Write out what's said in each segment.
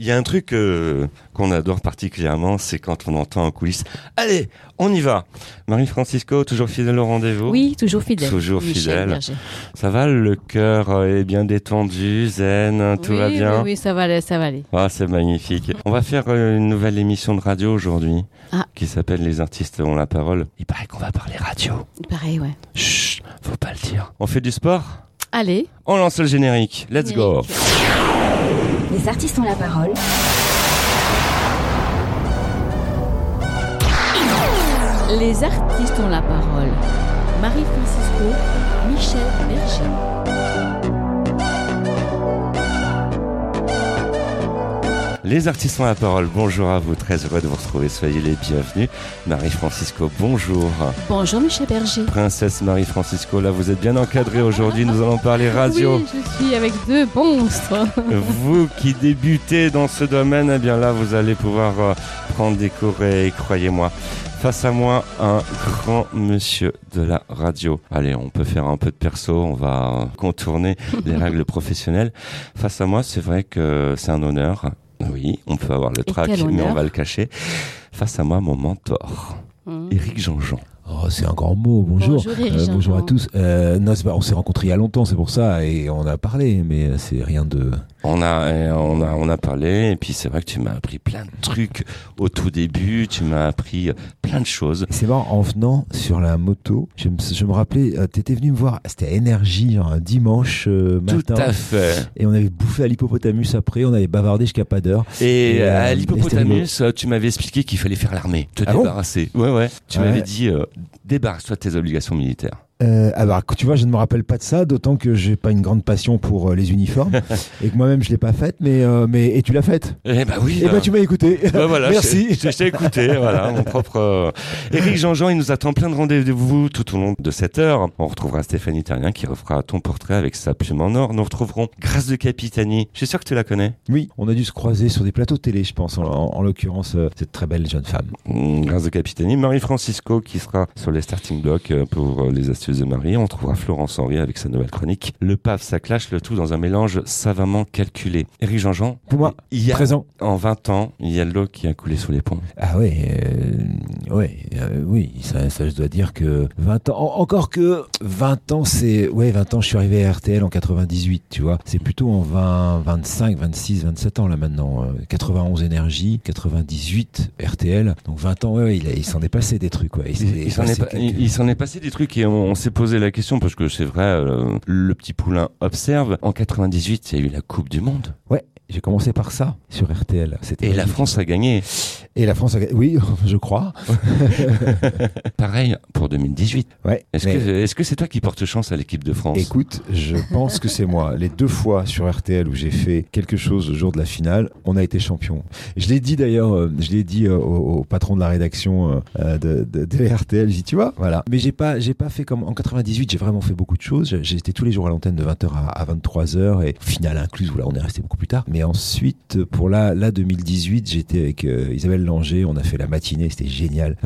Il y a un truc euh, qu'on adore particulièrement, c'est quand on entend en coulisses Allez, on y va Marie-Francisco, toujours fidèle au rendez-vous Oui, toujours fidèle. Toujours Michel fidèle. Berger. Ça va, le cœur est bien détendu, zen, tout oui, va bien Oui, oui, ça va aller, ça va aller. Ah, c'est magnifique. On va faire euh, une nouvelle émission de radio aujourd'hui Ah. qui s'appelle Les artistes ont la parole. Il paraît qu'on va parler radio. Pareil, ouais. Chut, faut pas le dire. On fait du sport? Allez. On lance le générique. Let's go. Les artistes ont la parole. Les artistes ont la parole. Marie-Francisco, Michel Berger. Les artistes ont la parole. Bonjour à vous. Très heureux de vous retrouver. Soyez les bienvenus. Marie-Francisco, bonjour. Bonjour Michel Berger. Princesse Marie-Francisco, là vous êtes bien encadrée aujourd'hui. Nous allons parler radio. Oui, je suis avec deux monstres. Vous qui débutez dans ce domaine, eh bien là, vous allez pouvoir euh, prendre des cours et croyez-moi, face à moi, un grand monsieur de la radio. Allez, on peut faire un peu de perso, on va contourner les règles professionnelles. Face à moi, c'est vrai que c'est un honneur. Oui, on peut avoir le trac, mais on va le cacher. Face à moi, mon mentor, Hum. Éric Jean-Jean. Oh, c'est un grand mot, bonjour. Bonjour, Euh, bonjour à tous. Euh, non, c'est pas- on s'est rencontrés il y a longtemps, c'est pour ça, et on a parlé, mais c'est rien de. On a, euh, on a, on a parlé, et puis c'est vrai que tu m'as appris plein de trucs au tout début, tu m'as appris euh, plein de choses. C'est marrant, en venant sur la moto, je me, je me rappelais, euh, t'étais venu me voir, c'était à Énergie, un dimanche euh, Tout matin. à fait. Et on avait bouffé à l'hippopotamus après, on avait bavardé jusqu'à pas d'heure. Et, Et, euh, à l'hippopotamus, tu m'avais expliqué qu'il fallait faire l'armée, te Ah bon débarrasser. ouais, ouais. Tu Ouais. m'avais dit, euh, débarrasse-toi de tes obligations militaires. Euh, alors, tu vois, je ne me rappelle pas de ça, d'autant que j'ai pas une grande passion pour euh, les uniformes, et que moi-même je l'ai pas faite, mais, euh, mais et tu l'as faite. Eh bah oui. Et bah, ben tu m'as écouté. bah voilà, Merci. Je, je t'ai écouté, voilà, mon propre. euh, Éric Jean-Jean, il nous attend plein de rendez-vous tout au long de cette heure. On retrouvera Stéphanie Terrien qui refera ton portrait avec sa plume en or. Nous retrouverons Grâce de Capitani. Je suis sûr que tu la connais. Oui, on a dû se croiser sur des plateaux de télé, je pense, en, en- en l'occurrence, euh, cette très belle jeune femme. Mm, Grâce de Capitani. Marie-Francisco qui sera sur les starting blocks pour les astuces de Marie. On trouvera Florence Henry avec sa nouvelle chronique. Le paf, ça clash, le tout dans un mélange savamment calculé. Éric Jean-Jean. Pour moi, il y a, Présent. en 20 ans, il y a de l'eau qui a coulé sous les ponts. Ah ouais, euh, ouais, euh, oui, ça, ça je dois dire que 20 ans, en- encore que 20 ans, c'est, ouais, 20 ans, je suis arrivé à RTL en 98, tu vois. C'est plutôt en 20, 25, 26, 27 ans là maintenant. Euh, 91 énergie, 98 RTL. Donc 20 ans, ouais, ouais, il, s'en est passé des trucs, ouais. Il, il s'en est, passé pas- quelques- il- il s'en est passé des trucs et on, on s'est posé la question parce que c'est vrai, euh, le petit poulain observe. En 98, il y a eu la Coupe du Monde Ouais, j'ai commencé par ça sur RTL. Et la. France a gagné. Et la France, a... oui, je crois. Pareil pour 2018. Ouais. Est-ce mais- que c'est toi qui porte chance à l'équipe de France? Écoute, je pense que c'est moi. Les deux fois sur RTL où j'ai fait quelque chose le jour de la finale, on a été champion. Je l'ai dit d'ailleurs, euh, je l'ai dit euh, au, au patron de la rédaction euh, de, de, de RTL. J'ai dit, tu vois, voilà. Mais j'ai pas, j'ai pas fait comme en 98. J'ai vraiment fait beaucoup de choses. J'étais tous les jours à l'antenne de 20h à, à 23h et finale incluse. Où là, on est resté beaucoup plus tard. Mais ensuite, pour la, la 2018, j'étais avec euh, Isabelle Langer. On a fait la matinée. C'était génial.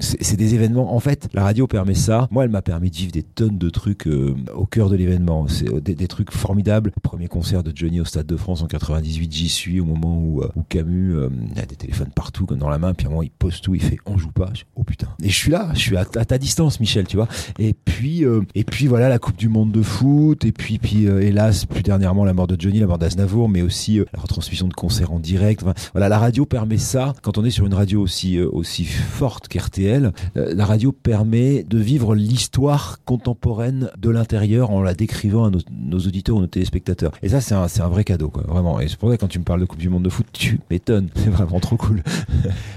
C'est des événements. En fait, la radio permet ça. Moi, elle m'a permis de vivre des tonnes de trucs euh, au cœur de l'événement. C'est euh, des, trucs formidables. Premier concert de Johnny au Stade de France en 98, j'y suis au moment où, où Camus il a des téléphones partout comme dans la main. Puis à un moment, il pose tout, il fait on joue pas. Je oh putain. Et je suis là, je suis à, ta distance, Michel, tu vois. Et puis, et puis voilà la Coupe du Monde de foot. Et puis, puis hélas, plus dernièrement la mort de Johnny, la mort d'Aznavour, mais aussi euh, la retransmission de concerts en direct. Enfin, voilà, la radio permet ça. Quand on est sur une radio aussi euh, aussi forte qu'RTL, euh, la radio permet de vivre l'histoire contemporaine de l'intérieur en la décrivant à nos, nos auditeurs ou nos téléspectateurs. Et ça, c'est un, un vrai cadeau, quoi, vraiment. Et c'est pour ça que quand tu me parles de Coupe du Monde de foot, tu m'étonnes. C'est vraiment trop cool.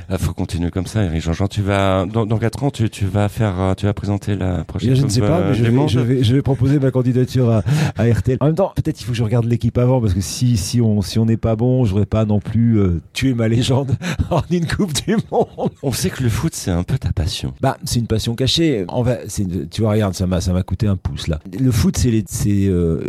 Ah, faut continuer comme ça, Eric Jean-Jean. Tu vas dans, dans 4 ans, tu, tu vas faire, tu vas présenter la prochaine. là, je ne sais pas, mais vais, je, vais, je vais proposer ma candidature à, à RTL. En même temps, peut-être il faut que je regarde l'équipe avant, parce que si, si on si on n'est pas bon, je voudrais pas non plus euh, tuer ma légende en une Coupe du Monde. On sait que le foot, c'est un peu ta passion. Bah, c'est une passion cachée. En va, c'est une- tu vois, regarde, ça m'a, ça m'a coûté un pouce là. Le foot, c'est, euh,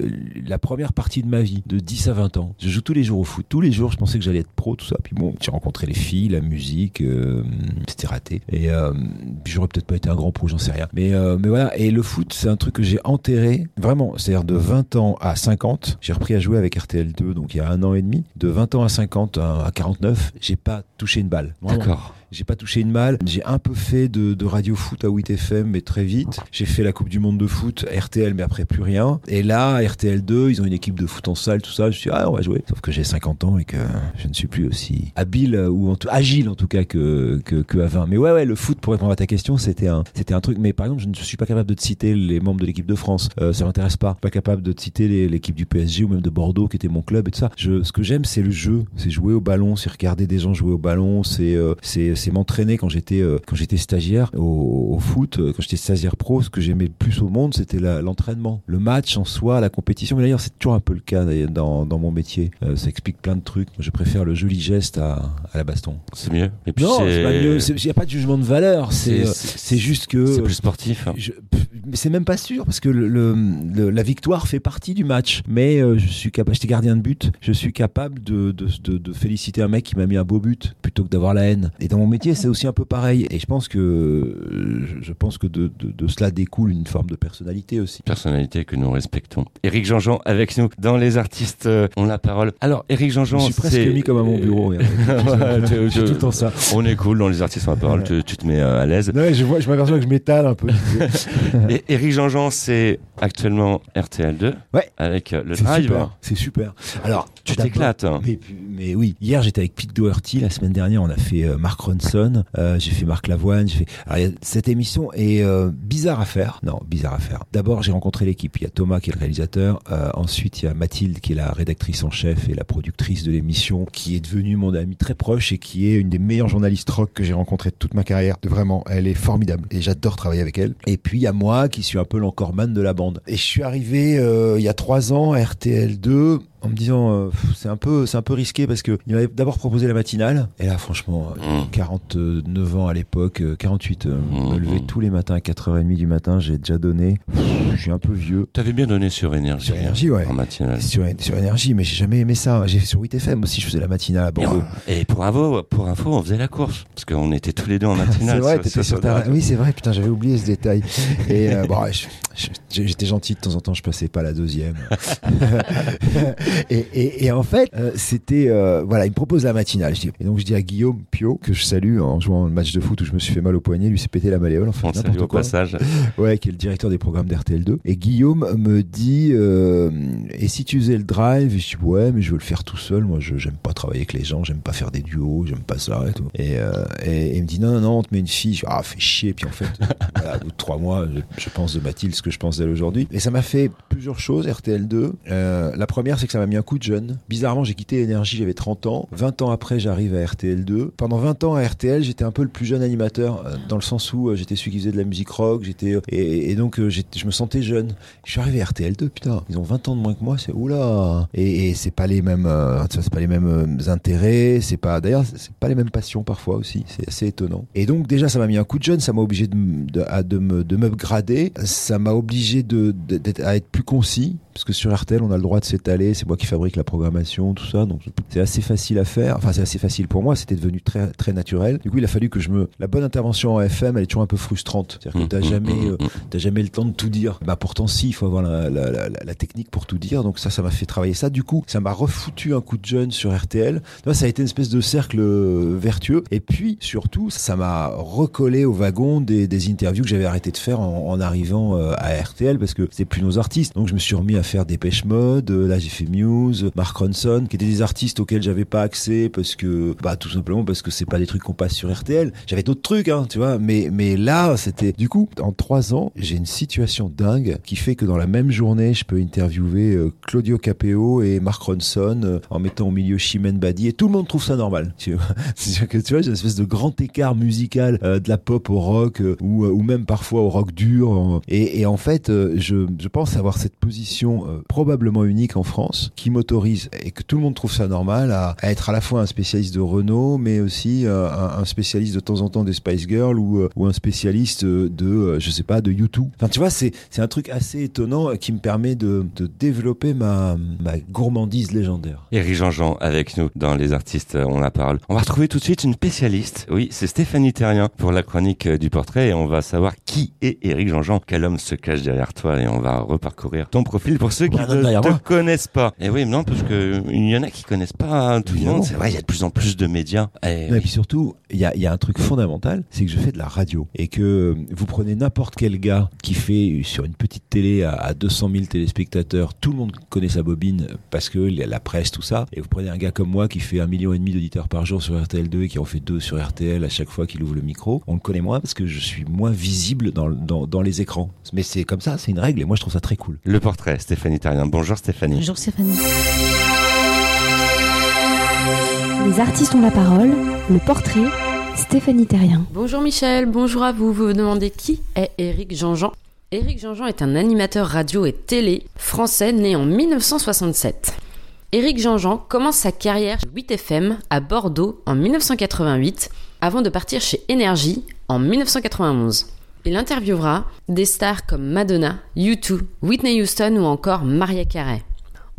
la première partie de ma vie, de 10 à 20 ans. Je joue tous les jours au foot. Tous les jours, je pensais que j'allais être pro, tout ça. Puis bon, j'ai rencontré les filles, la musique, euh, c'était raté. Et j'aurais peut-être pas été un grand pro, j'en sais rien. Mais, mais voilà. Et le foot, c'est un truc que j'ai enterré vraiment. C'est-à-dire de 20 ans à 50, j'ai repris à jouer avec RTL RTL2, donc il y a un an et demi, de 20 ans à 50 à à 49, j'ai pas touché une balle. D'accord. J'ai pas touché une balle. J'ai un peu fait de, de radio foot à 8 FM, mais très vite. J'ai fait la Coupe du Monde de foot, RTL, mais après plus rien. Et là, RTL2, ils ont une équipe de foot en salle, tout ça. Je suis ah, on va jouer. Sauf que j'ai 50 ans et que je ne suis plus aussi habile ou agile en tout cas que, que, que à 20. Mais ouais, ouais, le foot, pour répondre à ta question, c'était un, c'était un truc. Mais par exemple, je ne suis pas capable de te citer les membres de l'équipe de France. Euh, ça m'intéresse pas. Pas capable de te citer l'équipe du PSG ou même de Bordeaux qui était mon club et tout ça. Je, ce que j'aime, c'est le jeu. C'est jouer au ballon, c'est regarder des gens jouer au ballon, c'est, euh, c'est, c'est m'entraîner quand j'étais, euh, quand j'étais stagiaire au, au foot, euh, quand j'étais stagiaire pro. Ce que j'aimais le plus au monde, c'était l'entraînement, le match en soi, la compétition. Mais d'ailleurs, c'est toujours un peu le cas dans, dans mon métier. Euh, ça explique plein de trucs. Moi, je préfère le joli geste à, à la baston. C'est mieux. Et puis Non, c'est c'est pas mieux. Il n'y a pas de jugement de valeur. C'est, juste que. c'est plus sportif. hein. Je- mais c'est même pas sûr parce que le, le- le- la victoire fait partie du match. Mais euh, je suis capable, j'étais gardien de but, je suis capable de, de, de, de féliciter un mec qui m'a mis un beau but plutôt que d'avoir la haine. Et dans mon métier, c'est aussi un peu pareil. Et je pense que je- je pense que de, cela découle une forme de personnalité aussi. Personnalité que nous respectons. Éric Jean-Jean avec nous dans Les Artistes euh, ont la parole. Alors, Éric Je Jean-Jean, me suis presque mis comme à mon bureau. J'ai tu- tout le temps ça. On est cool dans Les Artistes ont la parole, tu, tu te mets euh, à l'aise. Non, je vois, je m'aperçois que je m'étale un peu. Et Éric Jean-Jean, c'est actuellement RTL2 Ouais. avec euh, le super. C'est super. Alors, Tu t'éclates. hein. Mais, mais oui, hier j'étais avec Pete Doherty, la semaine dernière on a fait euh, Mark Ronson, euh, j'ai fait Marc Lavoine, fait... Alors, cette émission est euh, bizarre à faire. Non, bizarre à faire. D'abord j'ai rencontré l'équipe, il y a Thomas qui est le réalisateur, ensuite il y a Mathilde qui est la rédactrice en chef et la productrice de l'émission, qui est devenue mon amie très proche et qui est une des meilleures journalistes rock que j'ai rencontrées de toute ma carrière. Vraiment, elle est formidable et j'adore travailler avec elle. Et puis il y a moi qui suis un peu l'encorman de la bande. Et je suis arrivé euh, il y a trois ans à RTL2 en me disant euh, c'est un peu c'est un peu risqué parce que il m'avait d'abord proposé la matinale et là franchement euh, Mm. 49 ans à l'époque euh, 48 euh, Mm, me lever mm. tous les matins à 4h30 du matin j'ai déjà donné je suis un peu vieux T'avais bien donné sur énergie. Sur Énergie, ouais. En matinale. sur, sur énergie mais j'ai jamais aimé ça j'ai sur 8FM aussi je faisais la matinale à Et, Bordeaux on- et pour info, pour info, on faisait la course parce qu'on était tous les deux en matinale. C'est vrai, sur- t'étais sur sur ta... Oui, c'est vrai, putain, j'avais oublié ce détail. Et euh, bon, j'étais gentil de temps en temps, je passais pas la deuxième. et, et, et en fait, euh, c'était euh, voilà, il me propose la matinale. Je dis, et donc je dis à Guillaume Pio que je salue en jouant le match de foot où je me suis fait mal au poignet, lui s'est pété la malléole, enfin salue n'importe quoi. passage. Ouais, qui est le directeur des programmes d'RTL2. Et Guillaume me dit, euh, et si tu faisais le drive? Et je dis, ouais, mais je veux le faire tout seul. Moi, je j'aime pas travailler avec les gens, j'aime pas faire des duos, j'aime pas ça et tout. Et, il me dit, non, non, non, on te met une fille. Je dis, ah, fais chier. Puis en fait, voilà, au bout de trois mois, je, je pense de Mathilde ce que je pense d'elle aujourd'hui. Et ça m'a fait plusieurs choses, RTL2. Euh, la première, c'est que ça m'a mis un coup de jeune. Bizarrement, j'ai quitté Énergie, j'avais 30 ans. 20 ans après, j'arrive à RTL2. Pendant 20 ans à RTL, j'étais un peu le plus jeune animateur, euh, dans le sens où euh, j'étais celui qui faisait de la musique rock, j'étais, euh, et, donc je me sentais jeune. Je suis arrivé à RTL2, putain, ils ont 20 ans de moins que moi, c'est oula. Et, et c'est pas les mêmes, c'est pas les mêmes intérêts, c'est pas, d'ailleurs, c'est pas les mêmes passions parfois aussi, c'est assez étonnant. Et donc déjà, ça m'a mis un coup de jeune, ça m'a obligé de, à- de me, de m'upgrader, ça m'a obligé de, à être plus concis, parce que sur RTL, on a le droit de s'étaler, c'est moi qui fabrique la programmation, tout ça, donc c'est assez facile à faire. Enfin, c'est assez facile pour moi, c'était devenu très, très naturel. Du coup, il a fallu que je me. La bonne intervention en FM, elle est toujours un peu frustrante. C'est-à-dire que t'as Mm, mm, jamais, mm, euh, mm. t'as jamais le temps de tout dire. Bah pourtant, si, il faut avoir la, la, la, la technique pour tout dire. Donc ça, ça m'a fait travailler ça. Du coup, ça m'a refoutu un coup de jeune sur RTL. Vois, ça a été une espèce de cercle euh, vertueux. Et puis, surtout, ça m'a recollé au wagon des, des interviews que j'avais arrêté de faire en, en arrivant euh, à RTL parce que c'est plus nos artistes. Donc je me suis remis à faire Dépêche Mode. Euh, Là, j'ai fait Muse, Mark Ronson, qui étaient des artistes auxquels j'avais pas accès parce que, bah, tout simplement parce que c'est pas des trucs qu'on passe sur RTL. J'avais d'autres trucs, hein, tu vois. Mais, mais là, c'était, du coup, en trois ans, j'ai une situation dingue qui fait que dans la même journée, je peux interviewer euh, Claudio Capeo et Mark Ronson euh, en mettant au milieu Chimène Badi et tout le monde trouve ça normal. Tu vois, c'est-à-dire que tu vois, j'ai une espèce de grand écart musical euh, de la pop au rock ou, ou même parfois au rock dur. et, et en fait, je, je pense avoir cette position probablement unique en France qui m'autorise et que tout le monde trouve ça normal à, à être à la fois un spécialiste de Renault, mais aussi euh, un, un spécialiste de temps en temps des Spice Girls ou, euh, ou un spécialiste euh, de, euh, je sais pas, de YouTube. Enfin, tu vois, c'est c'est un truc assez étonnant qui me permet de, de développer ma, ma gourmandise légendaire. Éric Jean-Jean avec nous dans Les Artistes ont la parole. On va retrouver tout de suite une spécialiste. Oui, c'est Stéphanie Terrien pour la chronique du portrait et on va savoir qui est Eric Jean-Jean Quel homme se cache derrière toi Et on va reparcourir ton profil pour ceux qui ne te moi. connaissent pas. Et oui, non, parce que il y en a qui connaissent pas hein, tout le monde. C'est vrai, il y a de plus en plus de médias. Et Non, et puis surtout, il y a, il y a un truc fondamental, c'est que je fais de la radio. Et que vous prenez n'importe quel gars qui fait sur une petite télé à, à 200 000 téléspectateurs, tout le monde connaît sa bobine parce que la presse, tout ça. Et vous prenez un gars comme moi qui fait un million et demi d'auditeurs par jour sur RTL2 et qui en fait deux sur RTL à chaque fois qu'il ouvre le micro. On le connaît moins parce que je suis moins visible dans, dans, dans les écrans. Mais c'est comme ça, c'est une règle et moi je trouve ça très cool. le portrait, Stéphanie Tarien. Bonjour Stéphanie. Bonjour Stéphanie. Les artistes ont la parole, le portrait, Stéphanie Terrien. Bonjour Michel, bonjour à vous. Vous vous demandez qui est Éric Jean-Jean? Éric Jean-Jean est un animateur radio et télé français né en 1967. Éric Jean-Jean commence sa carrière chez 8FM à Bordeaux en 1988 avant de partir chez Énergie en 1991. Il interviewera des stars comme Madonna, U2, Whitney Houston ou encore Maria Carey.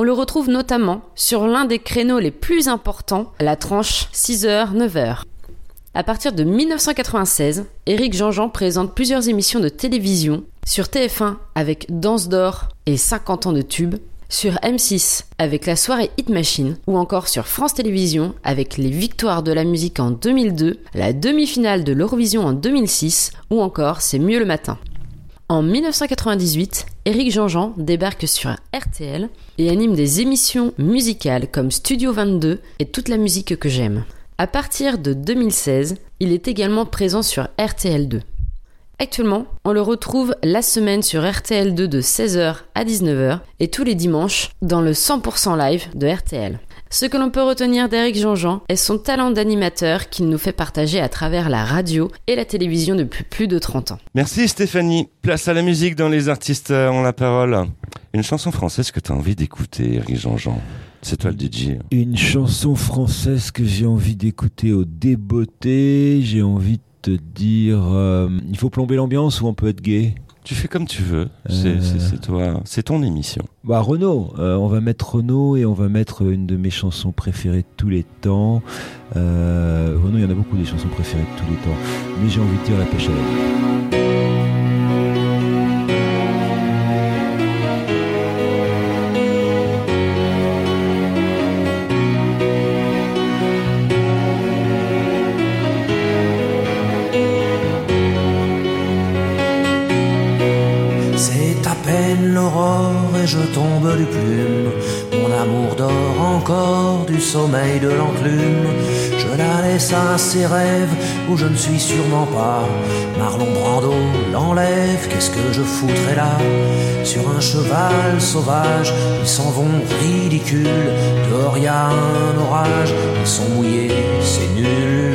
On le retrouve notamment sur l'un des créneaux les plus importants, la tranche 6h-9h. À partir de 1996, Éric Jean-Jean présente plusieurs émissions de télévision sur TF1 avec Danse d'or et 50 ans de tube, sur M6 avec la soirée Hit Machine ou encore sur France Télévisions avec les victoires de la musique en 2002, la demi-finale de l'Eurovision en 2006 ou encore C'est mieux le matin. En 1998, Éric Jean-Jean débarque sur RTL et anime des émissions musicales comme Studio 22 et Toute la musique que j'aime. À partir de 2016, il est également présent sur RTL2. Actuellement, on le retrouve la semaine sur RTL2 de 16h à 19h et tous les dimanches dans le 100% live de RTL. Ce que l'on peut retenir d'Éric Jean-Jean est son talent d'animateur qu'il nous fait partager à travers la radio et la télévision depuis plus de 30 ans. Merci Stéphanie. Place à la musique dans Les artistes ont la parole. Une chanson française que tu as envie d'écouter, Eric Jean-Jean. C'est toi le DJ. Une chanson française que j'ai envie d'écouter au débeauté. J'ai envie de te dire, euh, il faut plomber l'ambiance ou on peut être gay? Tu fais comme tu veux. C'est Euh. c'est- c'est toi. C'est ton émission. Bah Renaud, euh, on va mettre Renaud et on va mettre une de mes chansons préférées de tous les temps. Euh, Renaud, il y en a beaucoup des chansons préférées de tous les temps, mais j'ai envie de dire La pêche à la ligne. Je tombe du plume. Mon amour dort encore du sommeil de l'enclume. Je la laisse à ses rêves où je ne suis sûrement pas. Marlon Brando l'enlève, qu'est-ce que je foutrais là? Sur un cheval sauvage, ils s'en vont ridicules. Dehors y un orage, ils sont mouillés, c'est nul.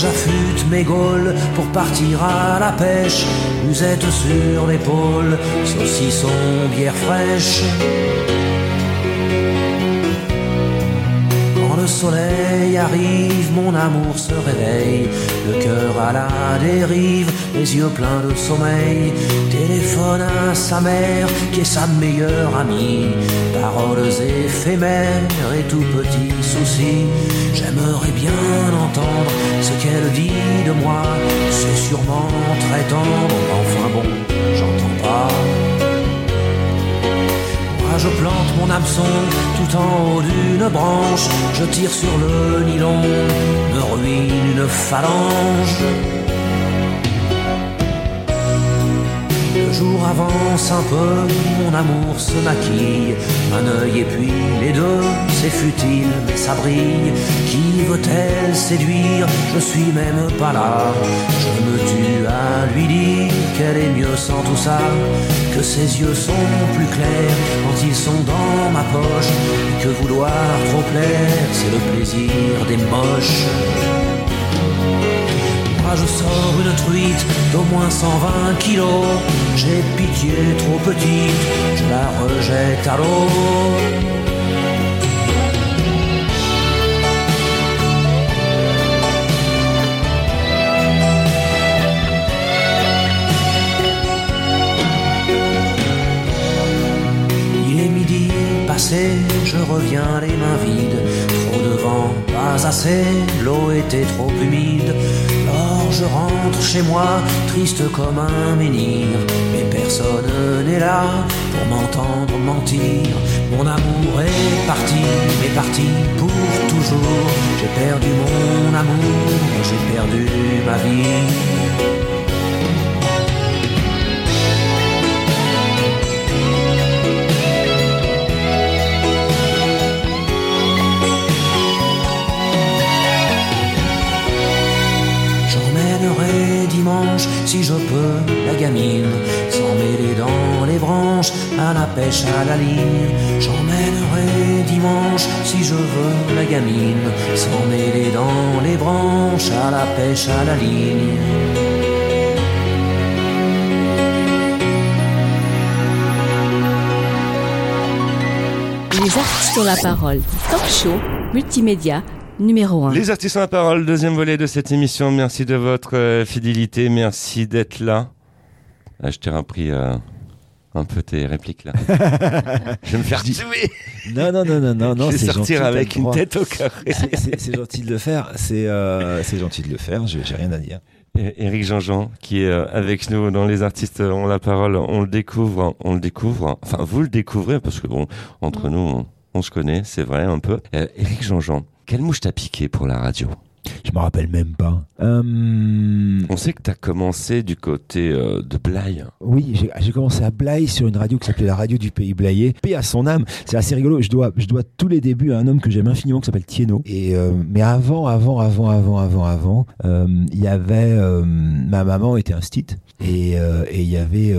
J'affûte mes gaules pour partir à la pêche, musette sur l'épaule, saucisson, bière fraîche. Soleil arrive, mon amour se réveille, le cœur à la dérive, les yeux pleins de sommeil, téléphone à sa mère qui est sa meilleure amie, paroles éphémères et tout petits soucis. J'aimerais bien entendre ce qu'elle dit de moi, c'est sûrement très tendre, enfin bon, j'entends pas. Je plante mon hameçon tout en haut d'une branche, je tire sur le nylon, me ruine une phalange. Le jour avance un peu, mon amour se maquille, un œil et puis les deux, c'est futile mais ça brille. Qui veut-elle séduire? Je suis même pas là. Je me tue à lui dire qu'elle est mieux sans tout ça, que ses yeux sont plus clairs quand ils sont dans ma poche, que vouloir trop plaire, c'est le plaisir des moches. Je sors une truite d'au moins 120 kilos. J'ai pitié trop petite, je la rejette à l'eau. Il est midi passé, je reviens les mains vides. L'eau était trop humide. Lors Alors je rentre chez moi, triste comme un menhir. Mais personne n'est là pour m'entendre mentir. Mon amour est parti, est parti pour toujours. J'ai perdu mon amour, j'ai perdu ma vie. Si je peux, la gamine, sans mêler dans les branches, à la pêche à la ligne. J'emmènerai dimanche, si je veux, la gamine, sans mêler dans les branches, à la pêche à la ligne. Les artistes ont la parole. Talk show, multimédia, numéro 1. Les artistes ont la parole, deuxième volet de cette émission. Merci de votre euh, fidélité, merci d'être là. Ah, je t'ai repris euh, un peu tes répliques là. je vais me faire tuer. Non, non, non, non, non, non, je vais c'est gentil. sortir avec une tête au carré. C'est- gentil de le faire. C'est euh, gentil de le faire. J'ai rien à dire. Et Eric Jean-Jean, qui est avec nous dans Les Artistes ont la parole, on le découvre, on le découvre, enfin vous le découvrez parce que bon, entre nous, on, on se connaît, c'est vrai un peu. Eric Jean-Jean, quelle mouche t'a piqué pour la radio? Je me rappelle même pas. Euh, On sait que t'as commencé du côté euh, de Blaye. oui, j'ai commencé à Blaye sur une radio qui s'appelait la radio du pays Blayais. Paix à son âme. C'est assez rigolo. Je dois, je dois tous les débuts à un homme que j'aime infiniment qui s'appelle Tieno. Et euh, mais avant, avant, avant, avant, avant, avant, euh, il y avait ma maman était un stit et il y avait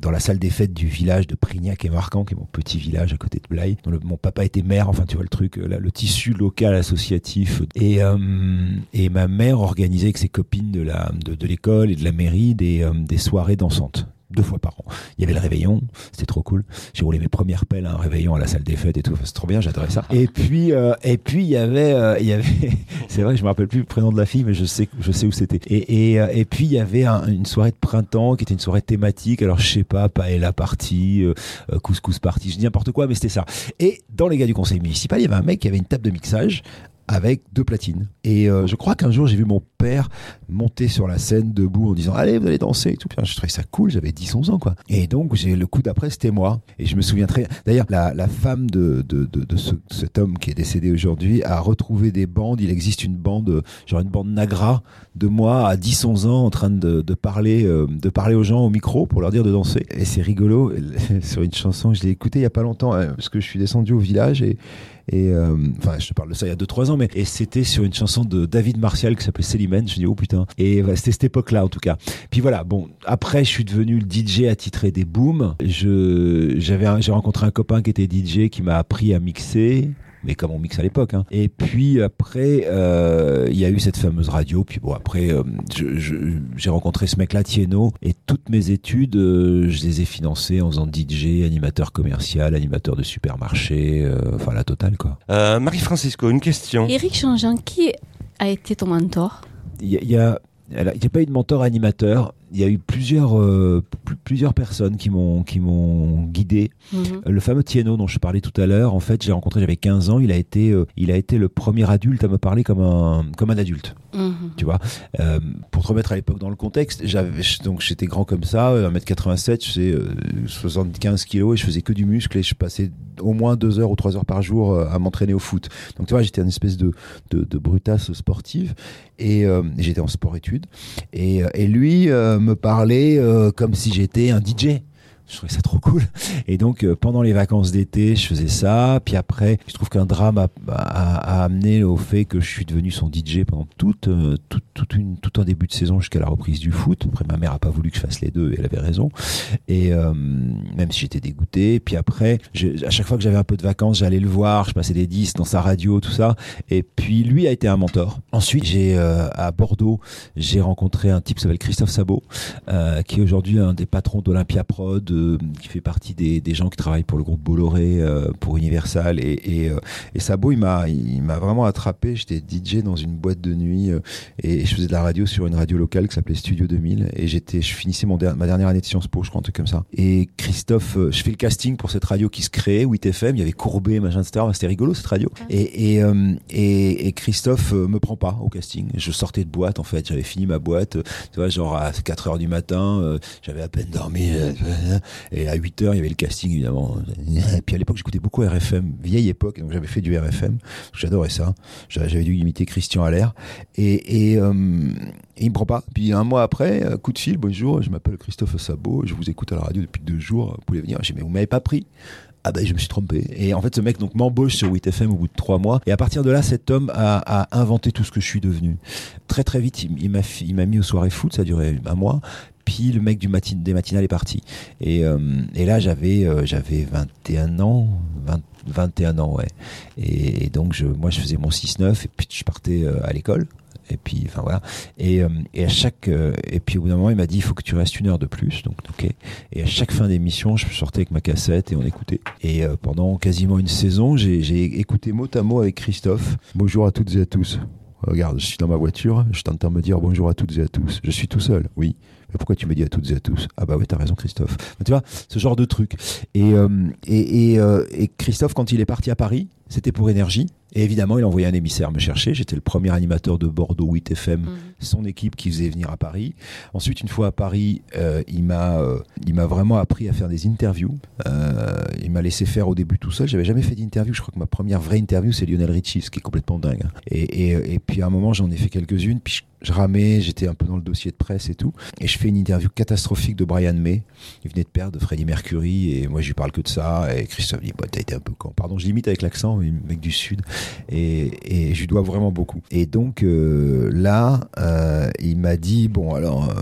dans la salle des fêtes du village de Prignac et Marcan, qui est mon petit village à côté de Blaye. dont le- mon papa était maire. Enfin, tu vois le truc, là, le tissu local associatif. Et et ma mère organisait avec ses copines de la de, l'école et de la mairie des euh, des soirées dansantes deux fois par an. Il y avait le réveillon, c'était trop cool. J'ai roulé mes premières pelles à un réveillon à la salle des fêtes et tout, c'est trop bien, j'adorais ça. Et puis euh, et puis il y avait euh, il y avait c'est vrai, je me rappelle plus le prénom de la fille mais je sais je sais où c'était. Et et, euh, puis il y avait un- une soirée de printemps qui était une soirée thématique. Alors je sais pas, paella euh, euh, couscous party, je dis n'importe quoi mais c'était ça. Et dans les gars du conseil municipal, il y avait un mec qui avait une table de mixage avec deux platines. Et euh, je crois qu'un jour, j'ai vu mon père monter sur la scène debout en disant Allez, vous allez danser et tout. Puis, je trouvais ça cool, j'avais 10-11 ans, quoi. Et donc, j'ai le coup d'après, c'était moi. Et je me souviens très. D'ailleurs, la, femme de, de, de, de ce, cet homme qui est décédé aujourd'hui a retrouvé des bandes. Il existe une bande, genre une bande Nagra de moi à 10-11 ans en train de, parler, euh, de parler aux gens au micro pour leur dire de danser. Et c'est rigolo. sur une chanson, je l'ai écoutée il y a pas longtemps, euh, parce que je suis descendu au village et. Et euh, enfin, je te parle de ça il y a 2-3 ans, mais et c'était sur une chanson de David Martial qui s'appelait Célimène. Je dis oh putain. Et bah, c'était cette époque-là en tout cas. Puis voilà. Bon, après je suis devenu le DJ attitré des Booms. J'ai rencontré un copain qui était DJ qui m'a appris à mixer. Mais comme on mixe à l'époque. Hein. Et puis après, euh, il y a eu cette fameuse radio. Puis bon, après, euh, je- je- j'ai rencontré ce mec-là, Tieno. Et toutes mes études, euh, je les ai financées en faisant DJ, animateur commercial, animateur de supermarché, euh, enfin la totale quoi. Euh, Marie-Francisco, une question. Eric Jean-Jean, qui a été ton mentor? Il y a, il y a, elle a- il y a pas eu de mentor animateur. Il y a eu plusieurs, euh, pl- plusieurs personnes qui m'ont, qui m'ont guidé. Mhm. Le fameux Tieno dont je parlais tout à l'heure, en fait, j'ai rencontré, j'avais 15 ans. Il a été, euh, il a été le premier adulte à me parler comme un, comme un adulte. Mhm. Tu vois, Euh, pour te remettre à l'époque dans le contexte, j'avais donc j'étais grand comme ça, euh, 1m87, je faisais euh, 75 kilos et je faisais que du muscle et je passais au moins deux heures ou trois heures par jour euh, à m'entraîner au foot. Donc tu vois, j'étais une espèce de, de, de brutasse sportive et euh, j'étais en sport-études. Et, euh, et lui euh, me parlait euh, comme si j'étais un DJ. Je trouvais ça trop cool. Et donc, euh, pendant les vacances d'été, je faisais ça. Puis après, je trouve qu'un drame a, a- a amené au fait que je suis devenu son DJ pendant toute, euh, toute, toute une, tout un début de saison jusqu'à la reprise du foot. Après, ma mère a pas voulu que je fasse les deux et elle avait raison. Et euh, même si j'étais dégoûté. Puis après, je- à chaque fois que j'avais un peu de vacances, j'allais le voir. Je passais des disques dans sa radio, tout ça. Et puis, lui a été un mentor. Ensuite, j'ai euh, à Bordeaux, j'ai rencontré un type qui s'appelle Christophe Sabot, euh, qui est aujourd'hui un des patrons d'Olympia Prod, de, qui fait partie des, des gens qui travaillent pour le groupe Bolloré, euh, pour Universal. Et, et, euh, et Sabo, il m'a, il m'a vraiment attrapé. J'étais DJ dans une boîte de nuit euh, et je faisais de la radio sur une radio locale qui s'appelait Studio 2000. Et j'étais, je finissais mon der- ma dernière année de Sciences Po, je crois, un truc comme ça. Et Christophe, je fais le casting pour cette radio qui se créait, 8FM. Il y avait Courbet, machin, etc. C'était rigolo cette radio. Et, et, euh, et, et Christophe me prend pas au casting. Je sortais de boîte en fait. J'avais fini ma boîte. Tu vois, genre à 4 heures du matin, euh, j'avais à peine dormi. euh, Et à 8 heures, il y avait le casting évidemment. Et puis à l'époque, j'écoutais beaucoup RFM, vieille époque. J'avais fait du RFM. J'adorais ça. J'a- J'avais dû imiter Christian Allaire. Et, euh, et il me prend pas. Puis un mois après, euh, coup de fil, bonjour, je m'appelle Christophe Sabot, je vous écoute à la radio depuis deux jours, vous pouvez venir. J'ai mais vous m'avez pas pris ah ben je me suis trompé. Et en fait ce mec donc m'embauche sur 8FM au bout de trois mois. Et à partir de là cet homme a, a inventé tout ce que je suis devenu. Très très vite il, il m'a mis aux soirées foot, ça a duré un mois. Puis le mec du matin, des matinales est parti. Et, euh, et là j'avais euh, j'avais 21 ans, 20 21 ans ouais. Et, et donc je moi je faisais mon 6-9 et puis je partais euh, à l'école. Et puis, enfin voilà. Et, euh, à chaque, euh, et puis au bout d'un moment, il m'a dit, il faut que tu restes une heure de plus. Donc, ok. Et à chaque fin d'émission, je sortais avec ma cassette et on écoutait. Et euh, pendant quasiment une saison, j'ai écouté mot à mot avec Christophe. Bonjour à toutes et à tous. Regarde, je suis dans ma voiture, je t'entends me dire bonjour à toutes et à tous. Je suis tout seul, oui. Mais pourquoi tu me dis à toutes et à tous? Ah bah oui, t'as raison Christophe. Tu vois, ce genre de truc. Et, et, et Christophe, quand il est parti à Paris, c'était pour énergie. Et évidemment, il a envoyé un émissaire me chercher. J'étais le premier animateur de Bordeaux 8 FM, Mhm. son équipe qui faisait venir à Paris. Ensuite, une fois à Paris, euh, il m'a euh, il m'a vraiment appris à faire des interviews. Euh, il m'a laissé faire au début tout seul. J'avais jamais fait d'interview. Je crois que ma première vraie interview, c'est Lionel Richie, ce qui est complètement dingue. hein. Et, et, et puis à un moment, j'en ai fait quelques-unes. Puis je, je ramais, j'étais un peu dans le dossier de presse et tout. Et je fais une interview catastrophique de Brian May. Il venait de perdre Freddie Mercury. Et moi, je lui parle que de ça. Et Christophe dit, bah, t'as été un peu con. Pardon, je limite avec l'accent, mec du Sud. Et, et je lui dois vraiment beaucoup. Et donc euh, là, euh, il m'a dit, bon, alors, euh,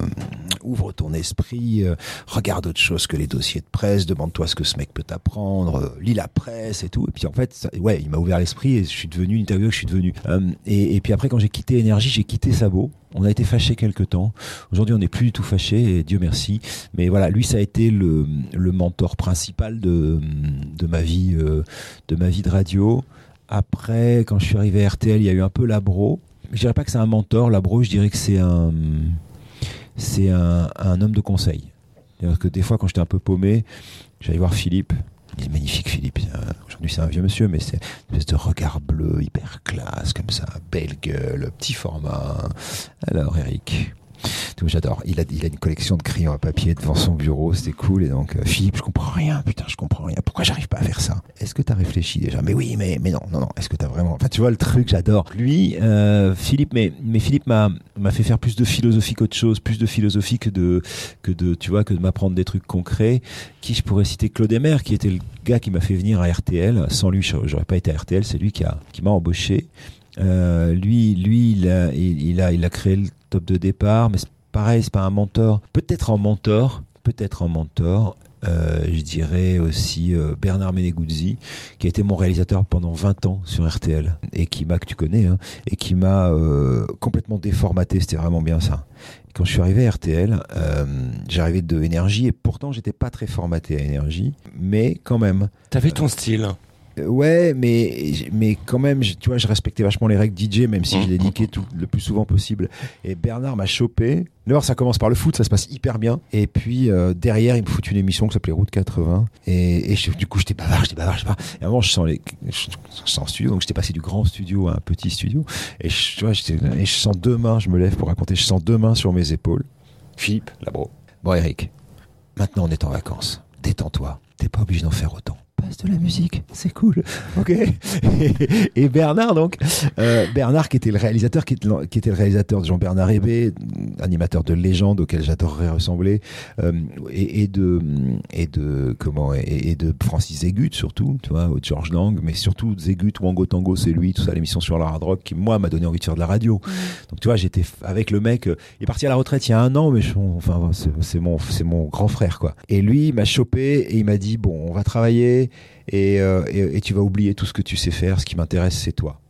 ouvre ton esprit, euh, regarde autre chose que les dossiers de presse, demande-toi ce que ce mec peut t'apprendre, euh, lis la presse et tout. Et puis en fait, ouais, il m'a ouvert l'esprit et je suis devenu une interview que je suis devenu. Euh, et, et puis après, quand j'ai quitté Énergie, j'ai quitté Sabot. On a été fâchés quelque temps. Aujourd'hui, on n'est plus du tout fâchés, et Dieu merci. Mais voilà, lui, ça a été le, mentor principal de, ma vie, euh, de ma vie de radio. Après, quand je suis arrivé à RTL, il y a eu un peu Labro. Je dirais pas que c'est un mentor, Labro, je dirais que c'est un, c'est un, homme de conseil. C'est-à-dire que des fois, quand j'étais un peu paumé, j'allais voir Philippe. Il est magnifique, Philippe. C'est un vieux monsieur, mais c'est une espèce de regard bleu, hyper classe, comme ça, belle gueule, petit format. Alors, Eric. Donc, J'adore. Il a, il a une collection de crayons à papier devant son bureau, c'était cool. Et donc, euh, Philippe, je comprends rien, putain, je comprends rien. Pourquoi j'arrive pas à faire ça? Est-ce que t'as réfléchi déjà? Mais oui, mais, mais non, non, non. Est-ce que t'as vraiment. Enfin, tu vois le truc, j'adore. Lui, euh, Philippe, mais, mais Philippe m'a m'a fait faire plus de philosophie qu'autre chose, plus de philosophie que de, que de, tu vois, que de m'apprendre des trucs concrets. Qui je pourrais citer? Claude Emer, qui était le gars qui m'a fait venir à RTL. Sans lui, j'aurais pas été à RTL. C'est lui qui a, qui m'a embauché. Euh, lui, lui, il a, il a, il a créé le top de départ, mais pareil, c'est pas un mentor. Peut-être un mentor, peut-être un mentor. Euh, je dirais aussi euh, Bernard Meneguzzi, qui a été mon réalisateur pendant 20 ans sur RTL et qui m'a, que tu connais, hein, et qui m'a euh, complètement déformaté. C'était vraiment bien ça. Quand je suis arrivé à RTL, j'arrivais de énergie et pourtant j'étais pas très formaté à énergie, mais quand même. T'avais ton style. Ouais, mais, mais quand même, je- tu vois, je respectais vachement les règles DJ, même si je les niquais tout, le plus souvent possible. Et Bernard m'a chopé. D'abord, ça commence par le foot, ça se passe hyper bien. Et puis, euh, derrière, il me fout une émission qui s'appelait Route 80. Et, et je- du coup, j'étais bavard, j'étais bavard, j'étais bavard. Et avant, je sens les, je, je sens studio. Donc, j'étais passé du grand studio à un petit studio. Et je, tu vois, et je sens deux mains, je me lève pour raconter, je sens deux mains sur mes épaules. Philippe, là-bas. Bon, Eric, maintenant on est en vacances. Détends-toi. T'es pas obligé d'en faire autant. Passe de la musique, c'est cool. Ok. Et, et Bernard donc, euh, Bernard qui était le réalisateur, qui était, le- qui était le réalisateur de Jean-Bernard Hébé, animateur de légende auquel j'adorerais ressembler, euh, et, et de et de comment et, et de Francis Zégut surtout, tu vois, ou de George Lang, mais surtout Zégut, Wango Tango, c'est lui, tout ça, l'émission sur la hard rock qui moi m'a donné envie de faire de la radio. Donc tu vois, j'étais avec le mec, euh, il est parti à la retraite il y a un an, mais je- enfin c'est c'est mon c'est mon grand frère quoi. Et lui il m'a chopé et il m'a dit bon on va travailler et, euh, et, tu vas oublier tout ce que tu sais faire, ce qui m'intéresse c'est toi.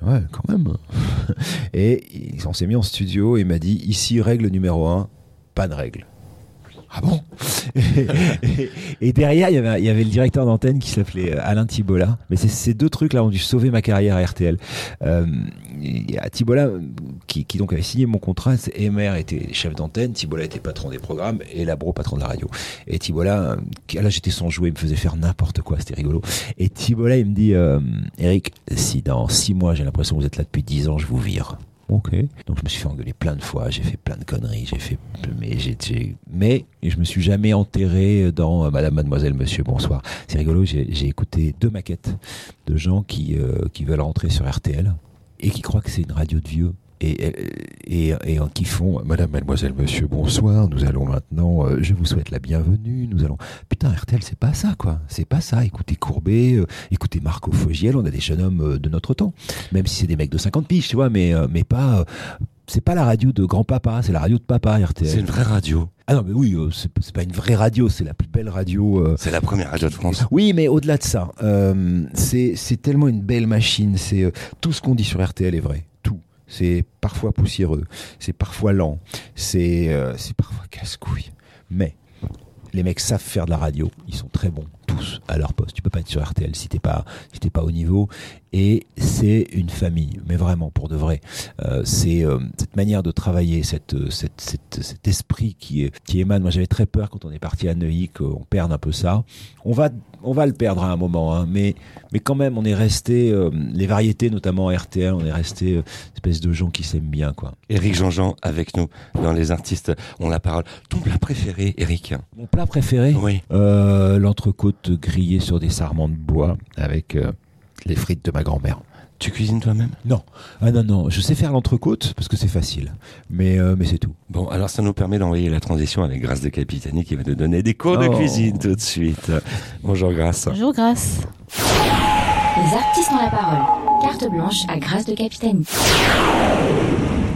Ouais quand même. et on s'est mis en studio et il m'a dit ici règle numéro un, pas de règle. Ah bon et, derrière, il y avait, le directeur d'antenne qui s'appelait euh, Alain Thibola. Mais ces deux trucs-là ont dû sauver ma carrière à RTL. Euh, Thibola, qui, qui donc avait signé mon contrat, Emer était chef d'antenne, Thibola était patron des programmes et Labro patron de la radio. Et Thibola, euh, là j'étais son jouet, il me faisait faire n'importe quoi, c'était rigolo. Et Thibola, il me dit, euh, Eric, si dans six mois j'ai l'impression que vous êtes là depuis dix ans, je vous vire. Ok. Donc je me suis fait engueuler plein de fois, j'ai fait plein de conneries, j'ai fait, mais j'ai, mais je me suis jamais enterré dans euh, Madame, Mademoiselle, Monsieur, bonsoir. C'est rigolo, j'ai, j'ai écouté deux maquettes de gens qui euh, qui veulent rentrer sur RTL et qui croient que c'est une radio de vieux. Et, et, et, qui font Madame, Mademoiselle, Monsieur, bonsoir. Nous allons maintenant. euh, je vous souhaite la bienvenue. Nous allons. Putain, RTL, c'est pas ça, quoi. C'est pas ça. Écoutez Courbet, euh, écoutez Marco Fogiel. On a des jeunes hommes euh, de notre temps, même si c'est des mecs de 50 piges, tu vois, mais euh, mais pas. euh, c'est pas la radio de grand-papa, c'est la radio de papa RTL. C'est une vraie radio. Ah non, mais oui, euh, c'est c'est pas une vraie radio, c'est la plus belle radio. euh, C'est la première radio de France. oui, mais au-delà de ça, euh, c'est c'est tellement une belle machine. C'est euh, tout ce qu'on dit sur RTL est vrai. C'est parfois poussiéreux, c'est parfois lent, c'est euh, c'est parfois casse-couille. Mais les mecs savent faire de la radio. Ils sont très bons tous à leur poste. Tu peux pas être sur RTL si t'es pas si t'es pas au niveau. Et c'est une famille, mais vraiment pour de vrai. Euh, c'est euh, cette manière de travailler, cette, euh, cette, cette- cet esprit qui, est- qui émane. Moi, j'avais très peur quand on est parti à Neuilly qu'on perde un peu ça. On va, on va le perdre à un moment, hein, mais, mais quand même, on est resté, euh, les variétés, notamment RTL, on est resté espèce de gens qui s'aiment bien, quoi. Éric Jean-Jean avec nous dans Les Artistes ont la parole. Ton plat préféré, Éric? Mon plat préféré, Oui. euh, l'entrecôte grillée sur des sarments de bois avec euh, les frites de ma grand-mère. Tu cuisines toi-même? Non, ah non, non, je sais faire l'entrecôte parce que c'est facile, mais, euh, mais c'est tout. Bon, alors ça nous permet d'envoyer la transition avec Grâce de Capitani qui va nous donner des cours de Oh. cuisine tout de suite. Bonjour Grâce. Bonjour Grâce. Les artistes ont la parole. Carte blanche à Grâce de Capitanie.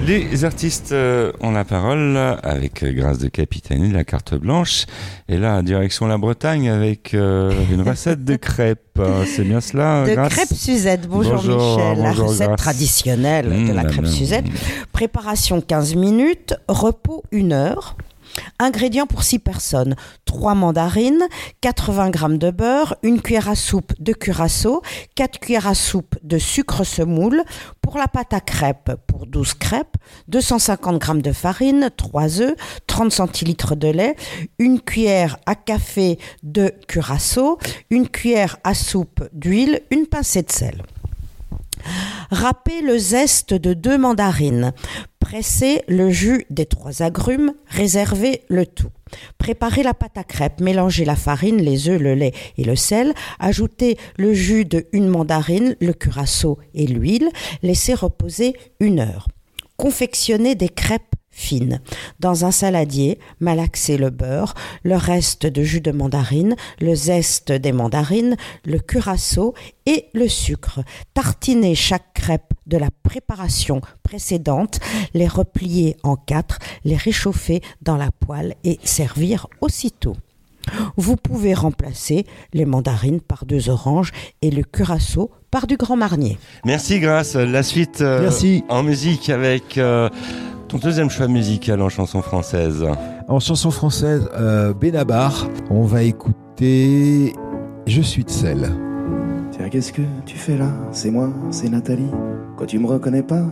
Les artistes euh, ont la parole avec euh, Grâce de Capitani, la carte blanche. Et là, direction la Bretagne avec euh, une recette de crêpes. Euh, C'est bien cela, De Grâce crêpes Suzette. Bonjour, Bonjour, Michel. La recette Grâce. traditionnelle de Mmh, la la crêpe même. Suzette. Préparation 15 minutes, repos 1 heure. Ingrédients pour 6 personnes 3 mandarines, 80 g de beurre, une cuillère à soupe de curaçao, 4 cuillères à soupe de sucre semoule. Pour la pâte à crêpes, pour 12 crêpes, 250 g de farine, 3 œufs, 30 centilitres de lait, une cuillère à café de curaçao, une cuillère à soupe d'huile, une pincée de sel. Râpez le zeste de deux mandarines. Pressez le jus des trois agrumes. Réservez le tout. Préparez la pâte à crêpes. Mélangez la farine, les œufs, le lait et le sel. Ajoutez le jus de une mandarine, le curaçao et l'huile. Laissez reposer une heure. Confectionnez des crêpes fines. Dans un saladier, malaxez le beurre, le reste de jus de mandarine, le zeste des mandarines, le curaçao et le sucre. Tartinez chaque crêpe de la préparation précédente, les replier en quatre, les réchauffer dans la poêle et servir aussitôt. Vous pouvez remplacer les mandarines par deux oranges et le curaçao par du grand marnier. Merci Grâce. La suite euh, Merci. en musique avec euh, ton deuxième choix musical en chanson française. En chanson française, euh, Benabar, on va écouter Je suis de sel. Tiens, qu'est-ce que tu fais là? C'est moi, c'est Nathalie. Quoi, tu me reconnais pas?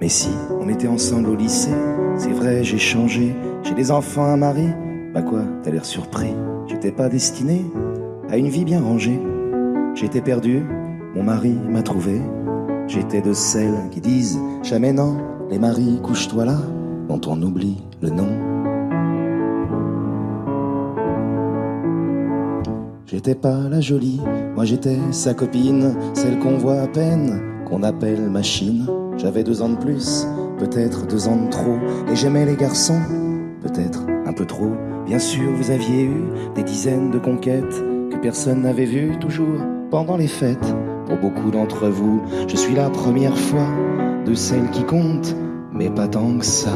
Mais si, on était ensemble au lycée. C'est vrai, j'ai changé. J'ai des enfants, un mari. Bah quoi, t'as l'air surpris. J'étais pas destiné à une vie bien rangée. J'étais perdu, mon mari m'a trouvé. J'étais de celles qui disent jamais non. Les maris, couche-toi là, dont on oublie le nom. J'étais pas la jolie, moi j'étais sa copine, celle qu'on voit à peine, qu'on appelle machine. J'avais deux ans de plus, peut-être deux ans de trop, et j'aimais les garçons, peut-être un peu trop. Bien sûr, vous aviez eu des dizaines de conquêtes que personne n'avait vues toujours pendant les fêtes. Pour beaucoup d'entre vous, je suis la première fois de celle qui compte, mais pas tant que ça.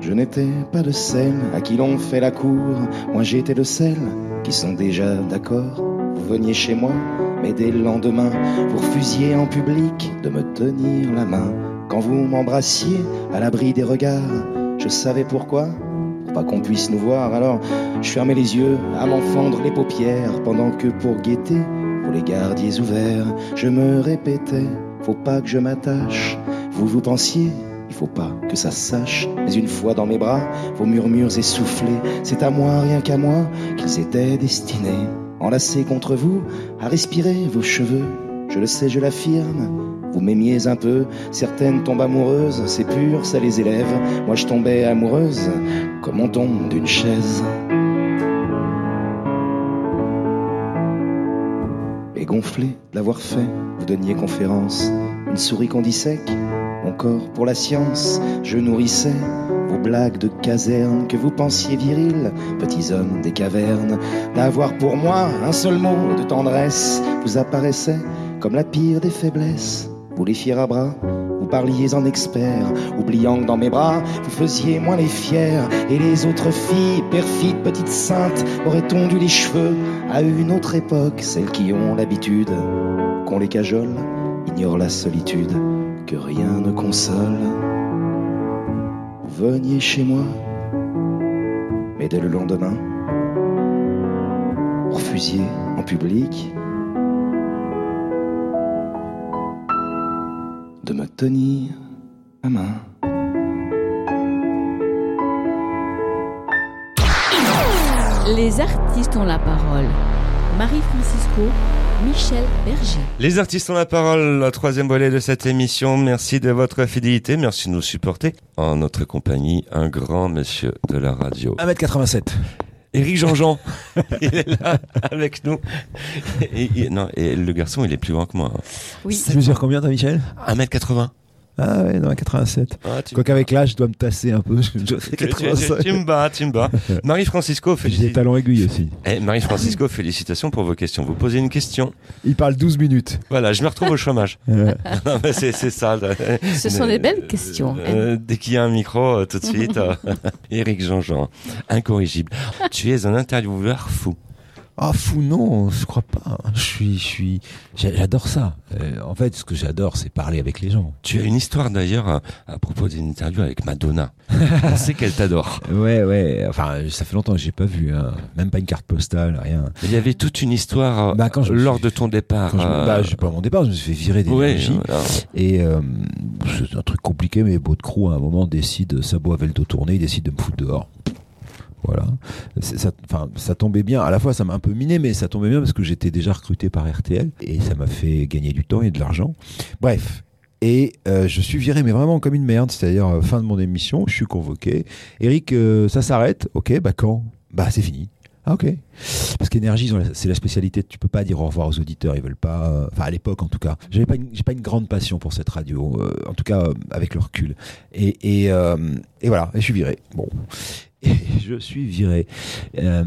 Je n'étais pas de celles à qui l'on fait la cour. Moi j'étais de celles qui sont déjà d'accord. Vous veniez chez moi, mais dès le lendemain, vous refusiez en public de me tenir la main. Quand vous m'embrassiez à l'abri des regards, je savais pourquoi. Pas qu'on puisse nous voir, alors je fermais les yeux à m'enfendre les paupières pendant que pour guetter, vous les gardiez ouverts. Je me répétais, faut pas que je m'attache. Vous vous pensiez il faut pas que ça sache, mais une fois dans mes bras, vos murmures essoufflés, c'est à moi, rien qu'à moi, qu'ils étaient destinés. Enlacés contre vous, à respirer vos cheveux, je le sais, je l'affirme. Vous m'aimiez un peu, certaines tombent amoureuses, c'est pur, ça les élève. Moi je tombais amoureuse, comme on tombe d'une chaise. Et gonflé de l'avoir fait, vous donniez conférence, une souris qu'on dissèque, mon corps pour la science, je nourrissais vos blagues de caserne que vous pensiez virils, petits hommes des cavernes. D'avoir pour moi un seul mot de tendresse vous apparaissait comme la pire des faiblesses. Vous les fiers à bras, vous parliez en expert, oubliant que dans mes bras, vous faisiez moins les fiers. Et les autres filles, perfides petites saintes, auraient tondu les cheveux à une autre époque, celles qui ont l'habitude qu'on les cajole, ignorent la solitude que rien ne console. Veniez chez moi, mais dès le lendemain, refusiez en public de me tenir la main. Les artistes ont la parole. Marie-Francisco, Michel Berger. Les artistes ont la parole, la troisième volet de cette émission. Merci de votre fidélité, merci de nous supporter. En notre compagnie, un grand monsieur de la radio. 1m87. Éric Jean-Jean, il est là avec nous. Et, et- non, et le garçon, il est plus grand que moi. Oui. Tu mesures combien, toi, Michel? 1m80. Ah ouais, non, 87. Ah, tu- Quoi qu'avec l'âge, je dois me tasser un peu. Je tu, tu- 85. tu me bats, tu me bats. Marie-Francisco, J'ai des félicitations. talons aiguilles aussi. Eh, Marie-Francisco, félicitations pour vos questions. Vous posez une question. Il parle 12 minutes. Voilà, je me retrouve au chômage. Euh, non, mais c'est, c'est ça. Ce sont des belles questions. Euh, dès qu'il y a un micro, euh, tout de suite, euh, Éric Jean-Jean, incorrigible. Tu es un intervieweur fou. Ah fou non, je crois pas. Je suis, je suis, j'a- j'adore ça. Euh, en fait, ce que j'adore, c'est parler avec les gens. Tu as une histoire d'ailleurs à, à propos d'une interview avec Madonna. On sait qu'elle t'adore. Ouais, ouais. Enfin, ça fait longtemps que j'ai pas vu. hein. Même pas une carte postale, rien. Il y avait toute une histoire Bah, quand je lors suis- de ton départ. Quand je, euh, bah, pas mon départ, je me suis fait virer des ouais, voilà. Et euh, c'est un truc compliqué, mais Beau de Crew, à un moment, décide, Sabot avait le dos tourné, il décide de me foutre dehors. Voilà. Ça, ça tombait bien. À la fois, ça m'a un peu miné, mais ça tombait bien parce que j'étais déjà recruté par RTL et ça m'a fait gagner du temps et de l'argent. Bref. Et euh, je suis viré, mais vraiment comme une merde. C'est-à-dire, euh, fin de mon émission, je suis convoqué. Eric, euh, ça s'arrête. Ok, bah quand? Bah c'est fini. Ah ok. Parce qu'énergie, c'est la spécialité. Tu peux pas dire au revoir aux auditeurs. Ils veulent pas. Enfin, à l'époque, en tout cas, j'avais pas, une- pas une grande passion pour cette radio. en tout cas, avec le recul. Et et, et voilà. Et je suis viré. Bon. Et je suis viré. Euh,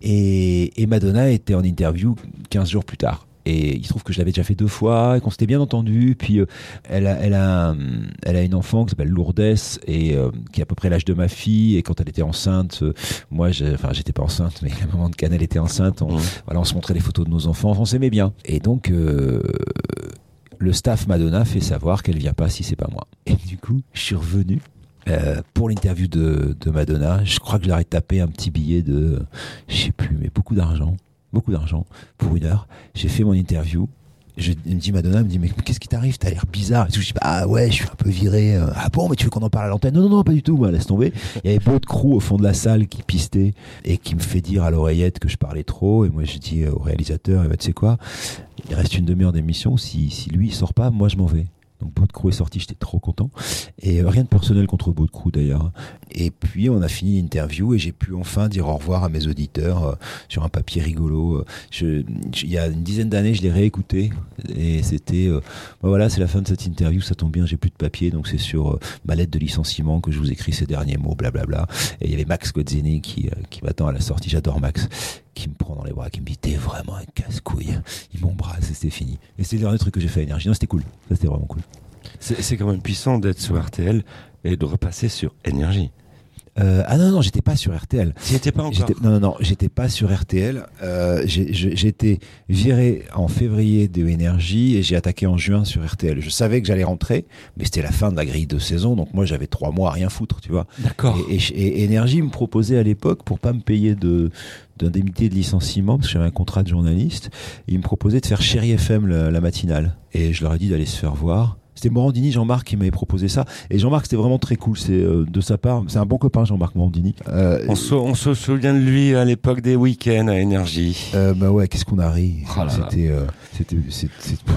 et, et Madonna était en interview 15 jours plus tard. Et il se trouve que je l'avais déjà fait deux fois et qu'on s'était bien entendu. Puis euh, elle, a, elle, a, elle a une enfant qui s'appelle Lourdes et euh, qui est à peu près l'âge de ma fille. Et quand elle était enceinte, euh, moi, enfin, j'étais pas enceinte, mais la maman de Canel était enceinte. On, voilà, on se montrait les photos de nos enfants, on s'aimait bien. Et donc, le staff Madonna fait savoir qu'elle vient pas si c'est pas moi. Et du coup, je suis revenu. Euh, pour l'interview de, Madonna, je crois que je leur ai tapé un petit billet de, je sais plus, mais beaucoup d'argent, beaucoup d'argent pour une heure. J'ai fait mon interview. Je, me dit Madonna, elle me dit mais qu'est-ce qui t'arrive? T'as l'air bizarre. Je dis ah ouais, je suis un peu viré. euh. Ah bon, mais tu veux qu'on en parle à l'antenne? Non non non, pas du tout. Bah, laisse tomber. Il y avait Beau de Crew au fond de la salle qui pistait et qui me fait dire à l'oreillette que je parlais trop. Et moi je dis au réalisateur, eh ben, tu sais quoi? Il reste une demi-heure d'émission. Si, si lui il sort pas, moi je m'en vais. Donc Beau de Crew est sorti, j'étais trop content. Et euh, rien de personnel contre Beau de Crew d'ailleurs. Et puis on a fini l'interview et j'ai pu enfin dire au revoir à mes auditeurs euh, sur un papier rigolo. Je- il y a une dizaine d'années, je l'ai réécouté et c'était euh, bah voilà, c'est la fin de cette interview. Ça tombe bien, j'ai plus de papier, donc c'est sur euh, ma lettre de licenciement que je vous écris ces derniers mots, blablabla. Et il y avait Max Godzini qui, euh, qui m'attend à la sortie. J'adore Max, qui me prend dans les bras, qui me dit t'es vraiment un casse-couille. Il m'embrasse et c'était fini. Et c'était le dernier truc que j'ai fait à Énergie. Non, c'était cool. Ça c'était vraiment cool. C'est, c'est quand même puissant d'être sur RTL et de repasser sur Énergie. Euh, ah non, non, j'étais pas sur RTL. Tu étais pas encore J'étais- Non, non, non, j'étais pas sur RTL. Euh, j'ai- été viré en février de Énergie et j'ai attaqué en juin sur RTL. Je savais que j'allais rentrer, mais c'était la fin de la grille de saison, donc moi j'avais trois mois à rien foutre, tu vois. D'accord. Et, et- et Énergie me proposait à l'époque, pour pas me payer de d'indemnité de licenciement, parce que j'avais un contrat de journaliste, il me proposait de faire Chéri FM la, la matinale. Et je leur ai dit d'aller se faire voir. C'était Morandini, Jean-Marc qui m'avait proposé ça. Et Jean-Marc, c'était vraiment très cool. C'est euh, de sa part, c'est un bon copain, Jean-Marc Morandini. Euh, On se, on se souvient de lui à l'époque des week-ends à Énergie. euh, bah ouais, qu'est-ce qu'on a ri. Oh. C'était, euh, c'était,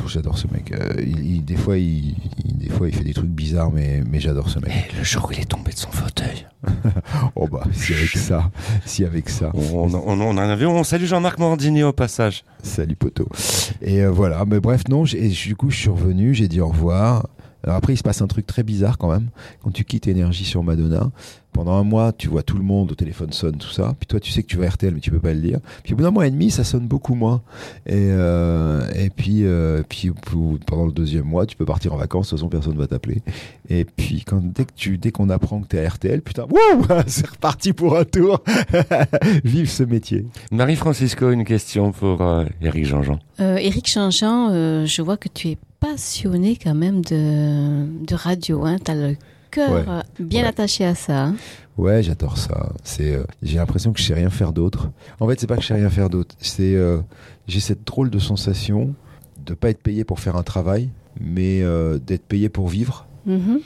j'adore ce mec. Euh, il, il- des fois, il, il- des fois, il fait des trucs bizarres, mais, mais j'adore ce mec. Et le jour où il est tombé de son fauteuil. Oh bah, si avec ça, si avec ça. On, on, on en avait. On salue Jean-Marc Morandini au passage. Salut poto. Et euh, voilà, mais bref, non, du coup, je suis revenu, j'ai dit au revoir. Alors après, il se passe un truc très bizarre quand même. Quand tu quittes Énergie sur Madonna, pendant un mois, tu vois tout le monde au téléphone sonne, tout ça. Puis toi, tu sais que tu vas RTL, mais tu peux pas le dire. Puis au bout d'un mois et demi, ça sonne beaucoup moins. Et, euh, et puis, euh, puis pour- pendant le deuxième mois, tu peux partir en vacances, de toute façon, personne va t'appeler. Et puis, quand, dès que tu, dès qu'on apprend que t'es à RTL, putain, wouh, c'est reparti pour un tour. Vive ce métier. Marie-Francisco, une question pour euh, Eric Jean-Jean. Euh, Jean-Jean, euh, je vois que tu es passionné quand même de, de radio. Hein. Tu as le cœur Ouais. euh, bien Ouais. attaché à ça. Ouais, j'adore ça. C'est, euh, j'ai l'impression que je sais rien faire d'autre. En fait, c'est pas que je sais rien faire d'autre. C'est, euh, j'ai cette drôle de sensation de pas être payé pour faire un travail, mais euh, d'être payé pour vivre Mhm.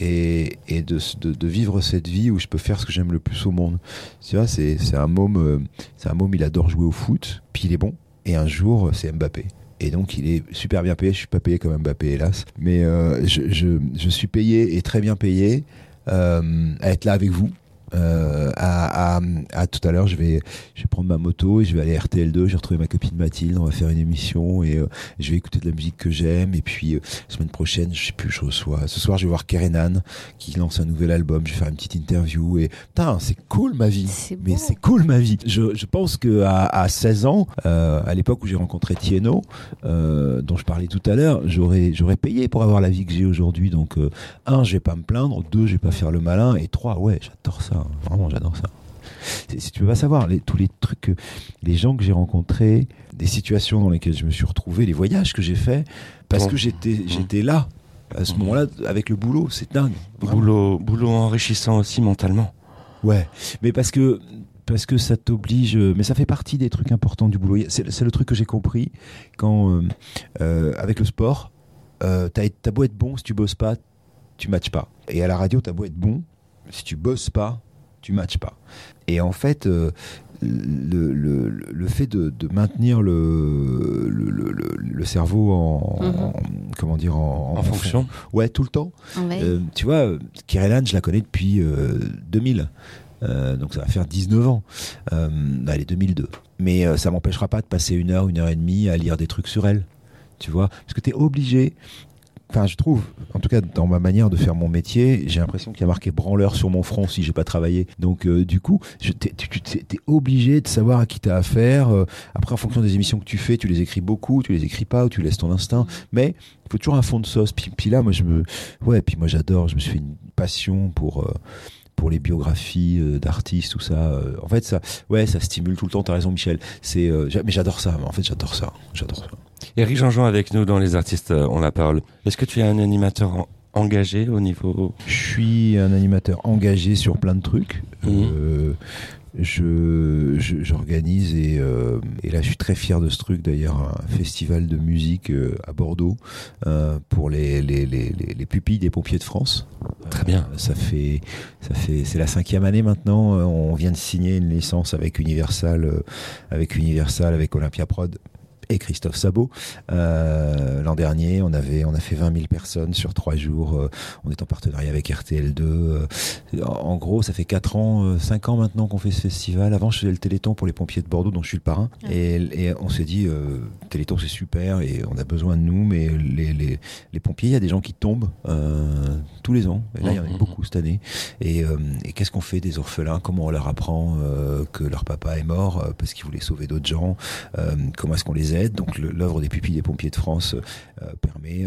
et, et de, de, de vivre cette vie où je peux faire ce que j'aime le plus au monde. Tu vois, c'est, c'est un môme, c'est un môme, il adore jouer au foot, puis il est bon. Et un jour, c'est Mbappé. Et donc, il est super bien payé. Je suis pas payé comme Mbappé, hélas. Mais euh, je, suis payé et très bien payé euh, à être là avec vous. Euh, à, à, à tout à l'heure, je vais, je vais prendre ma moto et je vais aller à RTL2. J'ai retrouvé ma copine Mathilde. On va faire une émission et euh, je vais écouter de la musique que j'aime. Et puis, euh, semaine prochaine, je sais plus, je reçois. Ce soir, je vais voir Kerenan qui lance un nouvel album. Je vais faire une petite interview. Et putain, c'est cool ma vie. Mais c'est cool ma vie. Je, je pense que à, à 16 ans, euh, à l'époque où j'ai rencontré Tieno, euh, dont je parlais tout à l'heure, j'aurais j'aurais payé pour avoir la vie que j'ai aujourd'hui. Donc euh, un, je vais pas me plaindre. Deux, je vais pas faire le malin. Et trois, ouais, j'adore ça. Vraiment, j'adore ça. Si- tu veux pas savoir, les, tous les trucs, que- les gens que j'ai rencontrés, des situations dans lesquelles je me suis retrouvé, les voyages que j'ai faits, parce Bon. que j'étais j'étais là à ce moment-là avec le boulot, c'est dingue. Vraiment. Boulot, boulot enrichissant aussi mentalement. Ouais, mais parce que parce que ça t'oblige, mais ça fait partie des trucs importants du boulot. C'est le truc que j'ai compris quand euh, euh, avec le sport, euh, t'as beau être bon, si tu bosses pas, tu matches pas. Et à la radio, t'as beau être bon, si tu bosses pas, tu matches pas. Et en fait, euh, le, le, le- fait de, de maintenir le, le, le, le- le cerveau en, Mhm. en- comment dire en, En fonction. ouais tout le temps euh, tu vois, Kirelan, je la connais depuis euh, 2000. Euh, donc ça va faire 19 ans. Euh, allez, 2002. Mais euh, ça m'empêchera pas de passer une heure, une heure et demie à lire des trucs sur elle. Tu vois? Parce que tu es obligé. Enfin, je trouve, en tout cas dans ma manière de faire mon métier, j'ai l'impression qu'il y a marqué branleur sur mon front si j'ai pas travaillé. Donc euh, du coup, tu- t'es obligé de savoir à qui t'as affaire. Euh, après, en fonction des émissions que tu fais, tu les écris beaucoup, tu les écris pas ou tu laisses ton instinct. Mais il faut toujours un fond de sauce. Puis, là, moi, je me, ouais, puis moi, j'adore. Je me suis fait une passion pour. euh, pour les biographies d'artistes, tout ça. En fait, ça, ouais, ça stimule tout le temps. T'as raison, Michel. C'est, mais j'adore ça. En fait, j'adore ça. J'adore ça. Eric Jean-Jean avec nous dans Les Artistes euh, ont la parole. Est-ce que tu es un animateur en- engagé au niveau. Je suis un animateur engagé sur plein de trucs. Mhm. Euh, je, j'organise et, euh, et là je suis très fier de ce truc d'ailleurs un festival de musique euh, à Bordeaux euh, pour les, les, les, les, les pupilles des pompiers de France. Très bien. Ça fait ça fait c'est la cinquième année maintenant. On vient de signer une licence avec Universal avec Universal avec Olympia Prod et Christophe Sabot. Euh, L'an dernier, on avait, on a fait 20 000 personnes sur trois jours. Euh, on est en partenariat avec RTL2. Euh, en, gros, ça fait 4 ans, euh, 5 ans maintenant qu'on fait ce festival. Avant, je faisais le Téléthon pour les pompiers de Bordeaux, dont je suis le parrain. Et, et on s'est dit, Téléthon, c'est super et on a besoin de nous, mais les, les, les pompiers, il y a des gens qui tombent tous les ans. Et là, il y en a eu Mhm. beaucoup cette année. Et, euh, et qu'est-ce qu'on fait des orphelins? Comment on leur apprend euh, que leur papa est mort euh, parce qu'il voulait sauver d'autres gens? Comment est-ce qu'on les aide? Donc l'œuvre des pupilles des pompiers de France permet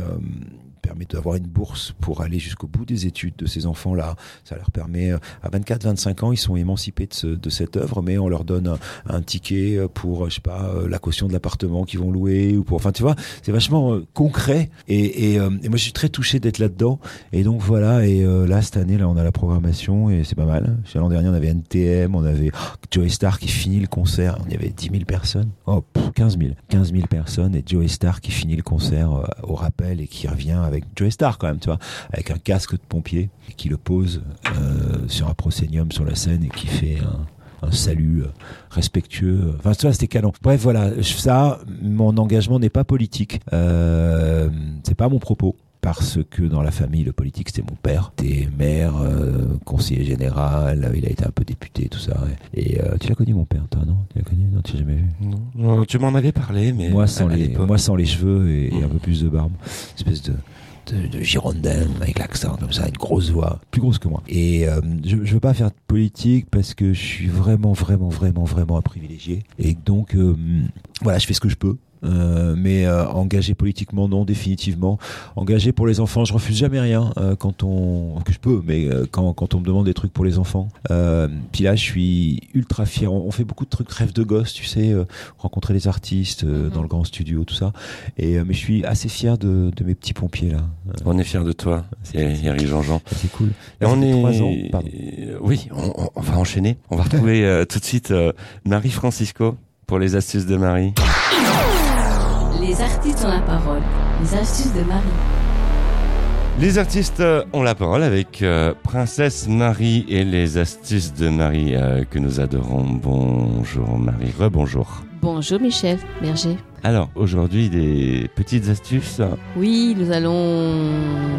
permet d'avoir une bourse pour aller jusqu'au bout des études de ces enfants-là. Ça leur permet, euh, à 24-25 ans, ils sont émancipés de, ce- de cette œuvre, mais on leur donne un, ticket pour, je sais pas, euh, la caution de l'appartement qu'ils vont louer ou pour, enfin, tu vois, c'est vachement euh, concret. Et, euh, moi, je suis très touché d'être là-dedans. Et donc voilà. Et euh, là, cette année, là, on a la programmation et c'est pas mal. L'an dernier, on avait NTM, on avait oh, Joey Star qui finit le concert. On y avait 10 000 personnes. Oh, 15 000. 15 000 personnes et Joey Star qui finit le concert euh, au rappel et qui revient avec Joey Star quand même, tu vois, avec un casque de pompier et qui le pose euh, sur un proscénium sur la scène et qui fait un, salut euh, respectueux. Enfin, tu vois, c'était canon. Bref, voilà, ça, mon engagement n'est pas politique. Euh, c'est pas mon propos. Parce que dans la famille, le politique, c'était mon père. T'es maire, euh, conseiller général, il a été un peu député, tout ça. Et euh, tu l'as connu, mon père, toi, non? Tu l'as connu? Non, tu l'as jamais vu? Non, non, tu m'en avais parlé, mais moi sans, les, moi sans les cheveux et, et Mm. un peu plus de barbe. Espèce de, de, de girondin avec l'accent comme ça, une grosse voix, plus grosse que moi. Et euh, je, je veux pas faire de politique parce que je suis vraiment, vraiment, vraiment, vraiment un privilégié. Et donc, euh, voilà, je fais ce que je peux. Euh, mais euh, engagé politiquement non définitivement engagé pour les enfants je refuse jamais rien euh, quand on que je peux mais euh, quand, quand on me demande des trucs pour les enfants euh, puis là je suis ultra fier on, on fait beaucoup de trucs rêve de gosse tu sais euh, rencontrer les artistes euh, dans le grand studio tout ça et euh, mais je suis assez fier de, de mes petits pompiers là On est fiers de toi, c'est Eric Jean-Jean. c'est cool Et on est. ans, Oui, on, on- on va enchaîner. On va retrouver euh, tout de suite euh, Marie Francisco pour les astuces de Marie. Les artistes ont la parole. Les astuces de Marie. Les artistes euh, ont la parole avec euh, Princesse Marie et les astuces de Marie euh, que nous adorons. Bonjour Marie, rebonjour. Bonjour Michel Berger. Alors aujourd'hui des petites astuces. Oui, nous allons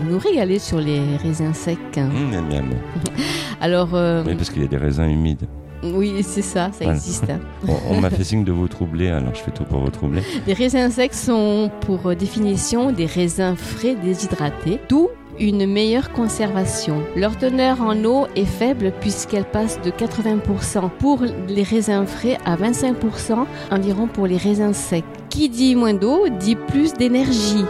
nous régaler sur les raisins secs. Hum, miam, miam. Alors, euh, Oui, parce qu'il y a des raisins humides. Oui, c'est ça, ça Voilà. existe. hein. On, on m'a fait signe de vous troubler, alors je fais tout pour vous troubler. Les raisins secs sont pour définition des raisins frais déshydratés, d'où une meilleure conservation. Leur teneur en eau est faible puisqu'elle passe de 80% pour les raisins frais à 25% environ pour les raisins secs. Qui dit moins d'eau dit plus d'énergie.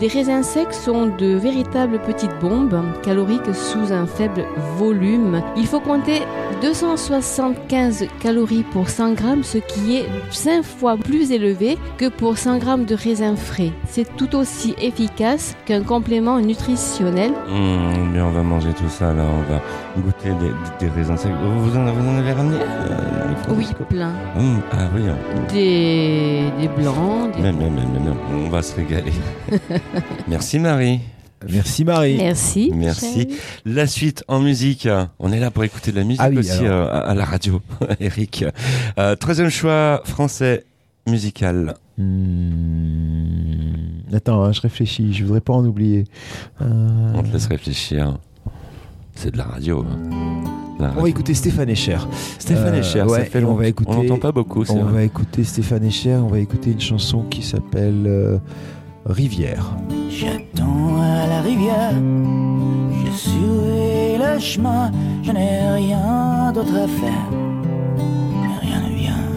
Les raisins secs sont de véritables petites bombes caloriques sous un faible volume. Il faut compter 275 calories pour 100 grammes, ce qui est 5 fois plus élevé que pour 100 grammes de raisins frais. C'est tout aussi efficace qu'un complément nutritionnel. Hum, bien, on va manger tout ça, là, on va goûter des, des raisins secs. Vous, en, vous en avez ramené euh, Oui, plein. Hum, Ah oui, hein. Des, des blancs, des... Même, même, même. on va se régaler. Merci Marie. merci Marie Merci. Merci. La suite en musique. On est là pour écouter de la musique Ah oui, aussi alors. euh, à, à la radio, Eric. Euh, troisième choix français musical. Hmm, attends hein, je réfléchis je voudrais pas en oublier Euh, On te laisse réfléchir. C'est de la radio. hein. On va écouter Stéphane Echer Stéphane Euh, Echer, ouais, ça fait et on va écouter- On n'entend pas beaucoup, On vrai. va écouter Stéphane Echer, on va écouter une chanson qui s'appelle euh, J'attends à la rivière, je suis le chemin, je n'ai rien d'autre à faire, mais rien ne vient.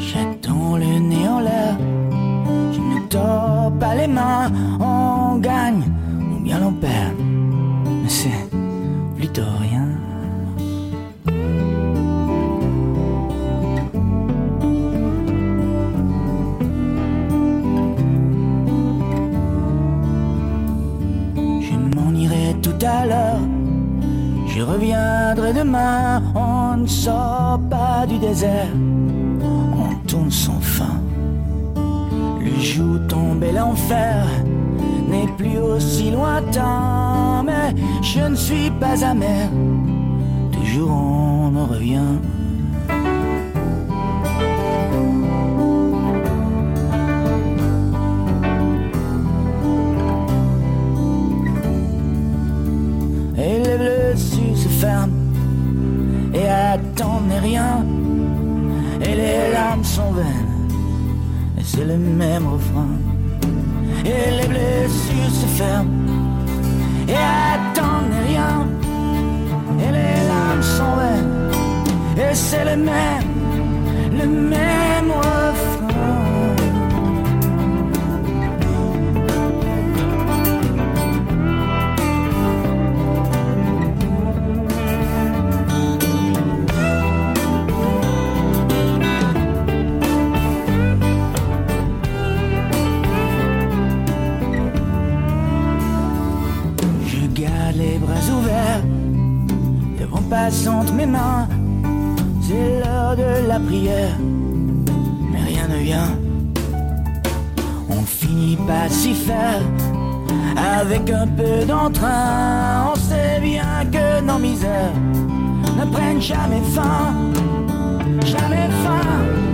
J'attends le nez en l'air, je ne tords pas les mains, reviendrai demain. On ne sort pas du désert. On tourne sans fin. Le jour tombé l'enfer n'est plus aussi lointain. Mais je ne suis pas amer. Toujours on en revient. Et attendre n'est rien. Et les larmes sont vaines. Et c'est le même refrain. Et les blessures se ferment. Et attendre n'est rien. Et les larmes sont vaines. Et c'est le même Le même refrain C'est l'heure de la prière, mais rien ne vient. On finit pas s'y faire, avec un peu d'entrain. On sait bien que nos misères ne prennent jamais fin, jamais fin.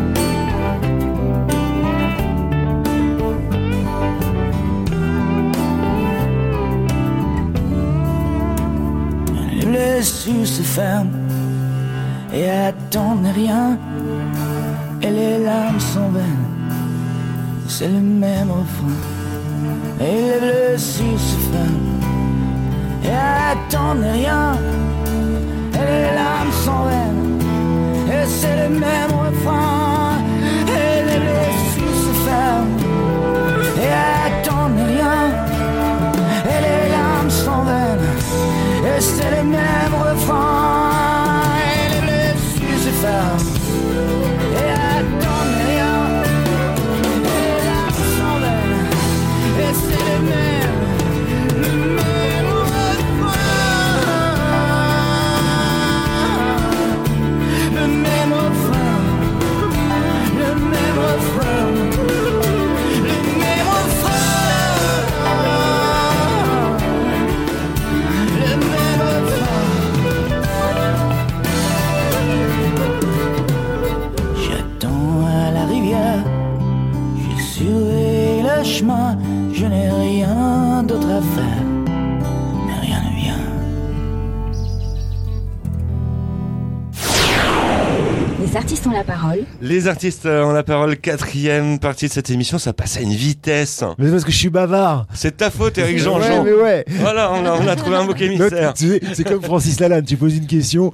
Blessures se ferment et attendent rien. Et les larmes sont vaines, c'est le même refrain. Et les blessures se ferment et attendent rien. Et les larmes sont vaines, et c'est le même refrain. Et les blessures se ferment et c'est le même refrain. Et les blessures se rien d'autre à faire, mais rien ne vient. Les artistes ont la parole. Les artistes ont la parole, quatrième partie de cette émission, ça passe à une vitesse. Mais c'est parce que je suis bavard. C'est ta faute, Eric Ouais, Jean-Jean. mais ouais. Voilà, on a, on a trouvé un bouc émissaire. Tu sais, C'est comme Francis Lalanne, tu poses une question,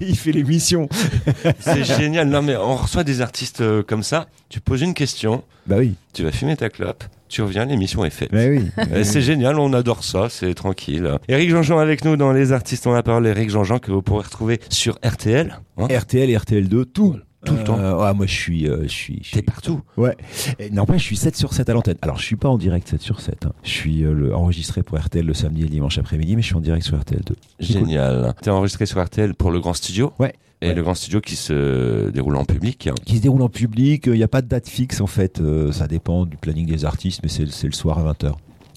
il fait l'émission. C'est génial. Non, mais on reçoit des artistes euh, comme ça. Tu poses une question, Bah oui, tu vas fumer ta clope, tu reviens, l'émission est faite. bah oui. C'est génial, on adore ça, c'est tranquille. Eric Jean-Jean avec nous dans Les Artistes ont la parole. Eric Jean-Jean que vous pourrez retrouver sur RTL. hein. RTL et RTL2, tout. Tout le temps. Euh, ouais, moi je suis, euh, je suis, je T'es partout. Ouais. Et N'empêche, je suis 7 sur 7 à l'antenne. Alors, je suis pas en direct 7 sur 7. hein. Je suis euh, le- enregistré pour RTL le samedi et le dimanche après-midi, mais je suis en direct sur RTL2. C'est cool. Génial. T'es enregistré sur RTL pour le grand studio? Ouais. Et Ouais. le grand studio qui se déroule en public. Qui se déroule en public. Il n'y a pas de date fixe en fait. euh, ça dépend du planning des artistes, mais c'est le soir à 20h.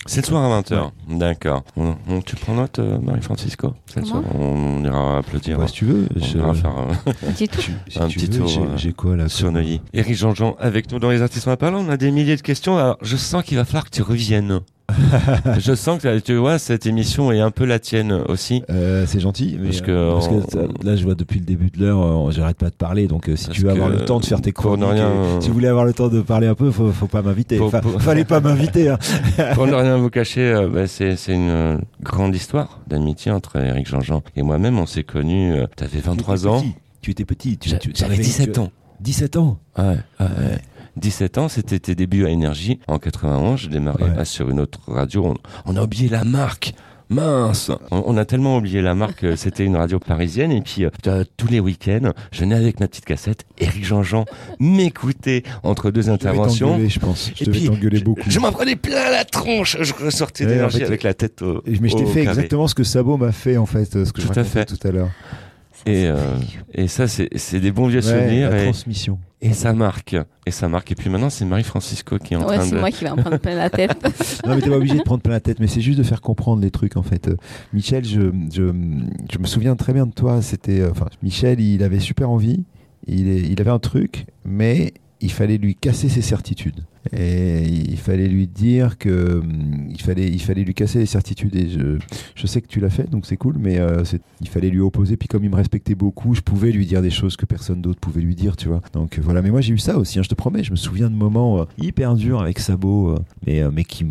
C'est le soir à 20h. D'accord. On- on- tu prends note, euh, Marie-Francisco? C'est le Comment? soir. On, on ira applaudir. Ouais, si tu veux. on je- ira faire euh, Un petit si un veux, tour, j'ai- euh, quoi là sur Neuilly? Eric Jean-Jean avec nous dans les artistes on la parole. On a des milliers de questions. Alors, je sens qu'il va falloir que tu reviennes. je sens que tu vois, cette émission est un peu la tienne aussi. Euh, c'est gentil, mais Parce que euh, parce que on- ça- là je vois depuis le début de l'heure, euh, j'arrête pas de parler, donc si Parce tu veux avoir le temps de faire tes pour chroniques, rien, si vous voulez avoir le temps de parler un peu, faut, faut pas m'inviter. Faut- fallait pas m'inviter. Hein. Pour ne rien vous cacher, bah, c'est une grande histoire d'amitié entre Eric Jean-Jean et moi-même. On s'est connus, euh, t'avais 23 Tu ans. petit. Tu étais petit. Tu, tu- t'avais- 17 tu- ans. 17 ans. Ouais, ouais, ouais. 17 ans, c'était tes débuts à Énergie. En 91, je démarrais Ouais. sur une autre radio. On, on a oublié la marque. Mince on, a tellement oublié la marque, euh, c'était une radio parisienne et puis euh, tous les week-ends, je venais avec ma petite cassette, Eric Jean-Jean m'écoutait entre deux Je interventions. je pense. Je Et devais t'engueuler beaucoup. Je m'en prenais plein la tronche. Je ressortais Ouais, d'énergie en fait, avec la tête au. Mais je t'ai fait carré. exactement ce que Sabo m'a fait en fait, euh, ce que je Tout à racontais fait. tout à l'heure. Et, euh, et ça, c'est c'est des bons vieux Ouais, souvenirs. la Et, transmission. Et ça marque. Et ça marque. Et puis maintenant, c'est Marie-Francisco qui est en Ouais, train c'est de. moi qui vais en prendre plein la tête. Non mais t'es pas obligé de prendre plein la tête, mais c'est juste de faire comprendre les trucs en fait. Euh, Michel, je, je, je me souviens très bien de toi. C'était, euh, enfin, Michel, il avait super envie. Il, est, il avait un truc, mais il fallait lui casser ses certitudes. Et il fallait lui dire que hum, il fallait, il fallait lui casser les certitudes. Et je, je sais que tu l'as fait, donc c'est cool. Mais euh, il fallait lui opposer. Puis comme il me respectait beaucoup, je pouvais lui dire des choses que personne d'autre pouvait lui dire, tu vois. Donc euh, voilà. Mais moi j'ai eu ça aussi. hein, je te promets. Je me souviens de moments euh, hyper durs avec Sabo, euh, mais mais qui